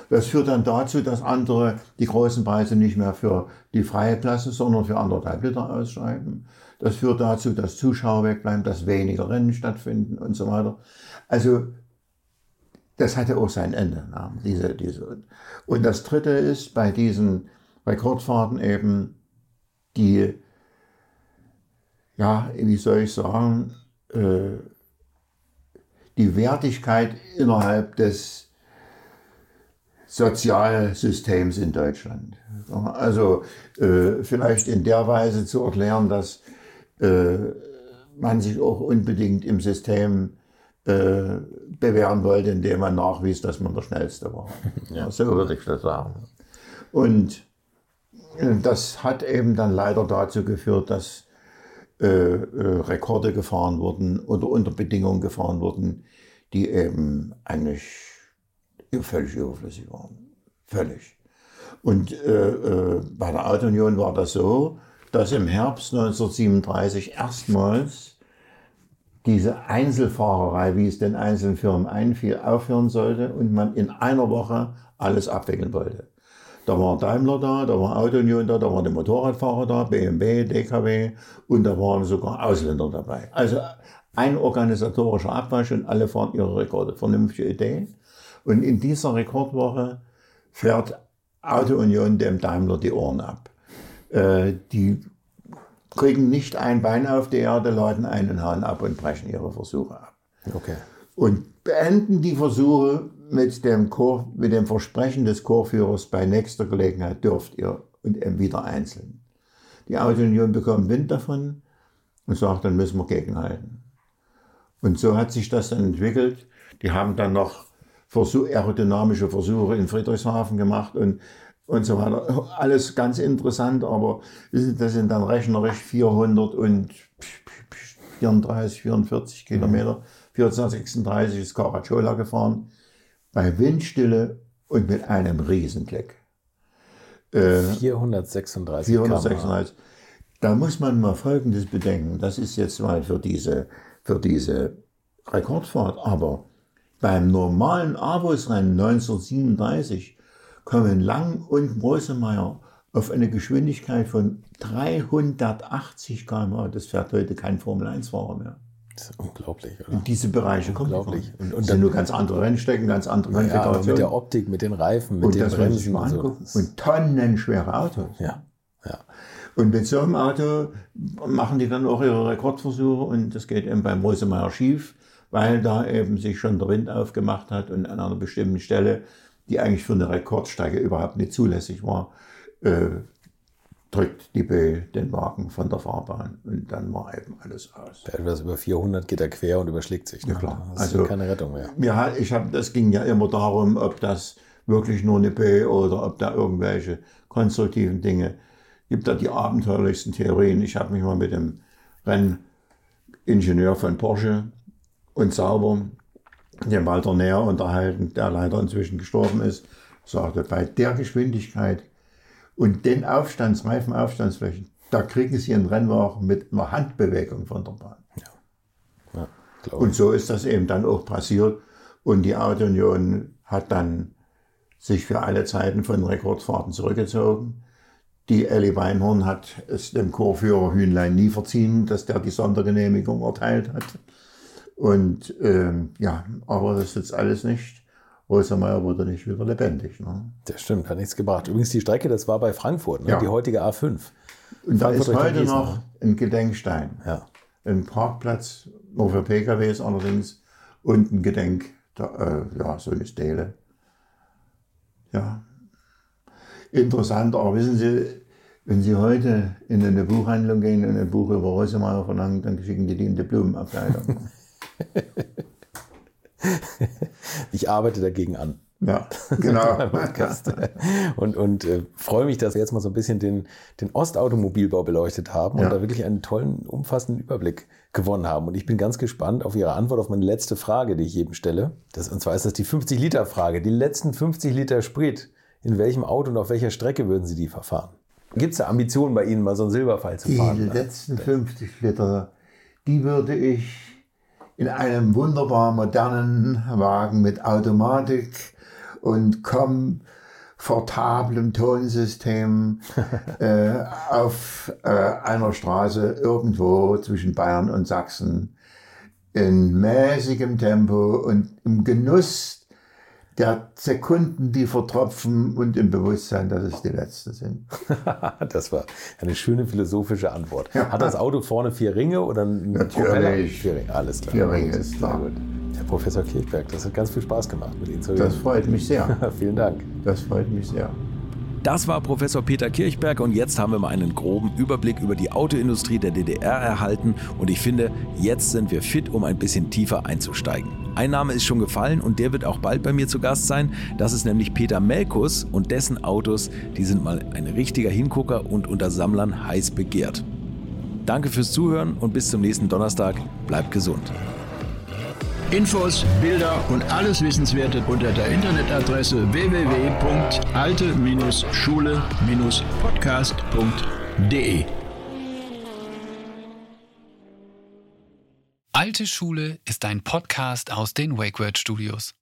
[SPEAKER 1] Das führt dann dazu, dass andere die großen Preise nicht mehr für die freie Klasse, sondern für anderthalb Liter ausschreiben. Das führt dazu, dass Zuschauer wegbleiben, dass weniger Rennen stattfinden und so weiter. Also das hatte auch sein Ende. Ne? Diese, diese. Und das Dritte ist bei diesen Rekordfahrten eben die, ja, wie soll ich sagen, äh, die Wertigkeit innerhalb des Sozialsystems in Deutschland. Also äh, vielleicht in der Weise zu erklären, dass äh, man sich auch unbedingt im System äh, bewähren wollte, indem man nachwies, dass man der Schnellste war. Ja. So würde ich das sagen. Und äh, das hat eben dann leider dazu geführt, dass äh, äh, Rekorde gefahren wurden oder unter Bedingungen gefahren wurden, die eben eigentlich völlig überflüssig waren. Völlig. Und äh, äh, bei der Autounion war das so, dass im Herbst 1937 erstmals diese Einzelfahrerei, wie es den einzelnen Firmen einfiel, aufhören sollte und man in einer Woche alles abwickeln wollte. Da war Daimler da, da war Autounion da, da waren die Motorradfahrer da, BMW, DKW und da waren sogar Ausländer dabei. Also ein organisatorischer Abwasch und alle fahren ihre Rekorde. Vernünftige Idee. Und in dieser Rekordwoche fährt Autounion dem Daimler die Ohren ab. Äh, die kriegen nicht ein Bein auf die Erde, laden einen Hahn ab und brechen ihre Versuche ab.
[SPEAKER 3] Okay.
[SPEAKER 1] Und beenden die Versuche mit dem, Chor, mit dem Versprechen des Chorführers, bei nächster Gelegenheit dürft ihr und eben wieder einzeln. Die Autounion bekommt Wind davon und sagt, dann müssen wir gegenhalten. Und so hat sich das dann entwickelt. Die haben dann noch Versuch, aerodynamische Versuche in Friedrichshafen gemacht und, und so weiter. Alles ganz interessant, aber das sind dann rechnerisch 434, 44 Kilometer. 436 ist Caracciola gefahren. bei Windstille und mit einem Riesenklick.
[SPEAKER 3] Äh, 436 436.
[SPEAKER 1] Da muss man mal Folgendes bedenken. Das ist jetzt mal für diese, für diese Rekordfahrt. Aber beim normalen Avos-Rennen 1937 kommen Lang und Rosemeyer auf eine Geschwindigkeit von 380 km/h. Das fährt heute kein Formel-1-Fahrer mehr.
[SPEAKER 3] Das ist unglaublich,
[SPEAKER 1] oder? In diese Bereiche kommt
[SPEAKER 3] Unglaublich.
[SPEAKER 1] Und, und das sind nur ganz andere Rennstecken, ganz andere
[SPEAKER 3] ja, Konfigurationen. mit der Optik, mit den Reifen, mit und den Bremsen und so.
[SPEAKER 1] Und tonnenschwere Autos.
[SPEAKER 3] Ja, ja.
[SPEAKER 1] Und mit so einem Auto machen die dann auch ihre Rekordversuche und das geht eben beim Rosemeyer schief, weil da eben sich schon der Wind aufgemacht hat und an einer bestimmten Stelle, die eigentlich für eine Rekordstrecke überhaupt nicht zulässig war, äh, drückt die B den Wagen von der Fahrbahn und dann war eben alles aus.
[SPEAKER 3] Etwas über 400 geht er quer und überschlägt sich.
[SPEAKER 1] Ne? Ja, klar.
[SPEAKER 3] Das also keine Rettung mehr.
[SPEAKER 1] Ja, ich hab, das ging ja immer darum, ob das wirklich nur eine B oder ob da irgendwelche konstruktiven Dinge gibt. Da die abenteuerlichsten Theorien. Ich habe mich mal mit dem Renningenieur von Porsche und Sauber, dem Walter Näher, unterhalten, der leider inzwischen gestorben ist. Sagte, bei der Geschwindigkeit und den Aufstands, Reifenaufstandsflächen, da kriegen sie einen Rennwagen mit einer Handbewegung von der Bahn. Ja. Ja, und so ist das eben dann auch passiert. Und die Autounion hat dann sich für alle Zeiten von Rekordfahrten zurückgezogen. Die Elli Weinhorn hat es dem Chorführer Hühnlein nie verziehen, dass der die Sondergenehmigung erteilt hat. Und ähm, ja, aber das ist jetzt alles nicht. Rosemeyer wurde nicht wieder lebendig. Ne?
[SPEAKER 3] Das stimmt, hat nichts gebracht. Übrigens die Strecke, das war bei Frankfurt, ne? ja. die heutige A5.
[SPEAKER 1] Und da ist heute noch ein Gedenkstein.
[SPEAKER 3] Ja.
[SPEAKER 1] Ein Parkplatz, nur für PKWs allerdings, und ein Gedenk, äh, ja, so eine Stele. Ja. Interessant, aber wissen Sie, wenn Sie heute in eine Buchhandlung gehen und ein Buch über Rosemeyer verlangen, dann schicken die die in die Blumenabteilung.
[SPEAKER 3] ich arbeite dagegen an.
[SPEAKER 1] Ja, genau.
[SPEAKER 3] und und äh, freue mich, dass wir jetzt mal so ein bisschen den, den Ostautomobilbau beleuchtet haben ja. und da wirklich einen tollen, umfassenden Überblick gewonnen haben. Und ich bin ganz gespannt auf Ihre Antwort auf meine letzte Frage, die ich jedem stelle. Das, und zwar ist das die 50-Liter-Frage. Die letzten 50 Liter Sprit, in welchem Auto und auf welcher Strecke würden Sie die verfahren? Gibt es da Ambitionen bei Ihnen, mal so einen Silberfall zu fahren?
[SPEAKER 1] Die letzten 50 Liter, die würde ich in einem wunderbar modernen Wagen mit Automatik und komfortablem Tonsystem äh, auf äh, einer Straße irgendwo zwischen Bayern und Sachsen in mäßigem Tempo und im Genuss der Sekunden, die vertropfen und im Bewusstsein, dass es die letzten sind.
[SPEAKER 3] das war eine schöne philosophische Antwort. Ja. Hat das Auto vorne vier Ringe oder ein
[SPEAKER 1] Natürlich.
[SPEAKER 3] Vier Ringe, alles klar.
[SPEAKER 1] Vier Ringe ist klar.
[SPEAKER 3] Herr Professor Kirchberg, das hat ganz viel Spaß gemacht mit Ihnen zu
[SPEAKER 1] reden. Das freut mich sehr.
[SPEAKER 3] Vielen Dank.
[SPEAKER 1] Das freut mich sehr.
[SPEAKER 3] Das war Professor Peter Kirchberg und jetzt haben wir mal einen groben Überblick über die Autoindustrie der DDR erhalten und ich finde, jetzt sind wir fit, um ein bisschen tiefer einzusteigen. Ein Name ist schon gefallen und der wird auch bald bei mir zu Gast sein. Das ist nämlich Peter Melkus und dessen Autos, die sind mal ein richtiger Hingucker und unter Sammlern heiß begehrt. Danke fürs Zuhören und bis zum nächsten Donnerstag. Bleibt gesund.
[SPEAKER 2] Infos, Bilder und alles Wissenswerte unter der Internetadresse www.alte-schule-podcast.de.
[SPEAKER 4] Alte Schule ist ein Podcast aus den WakeWord Studios.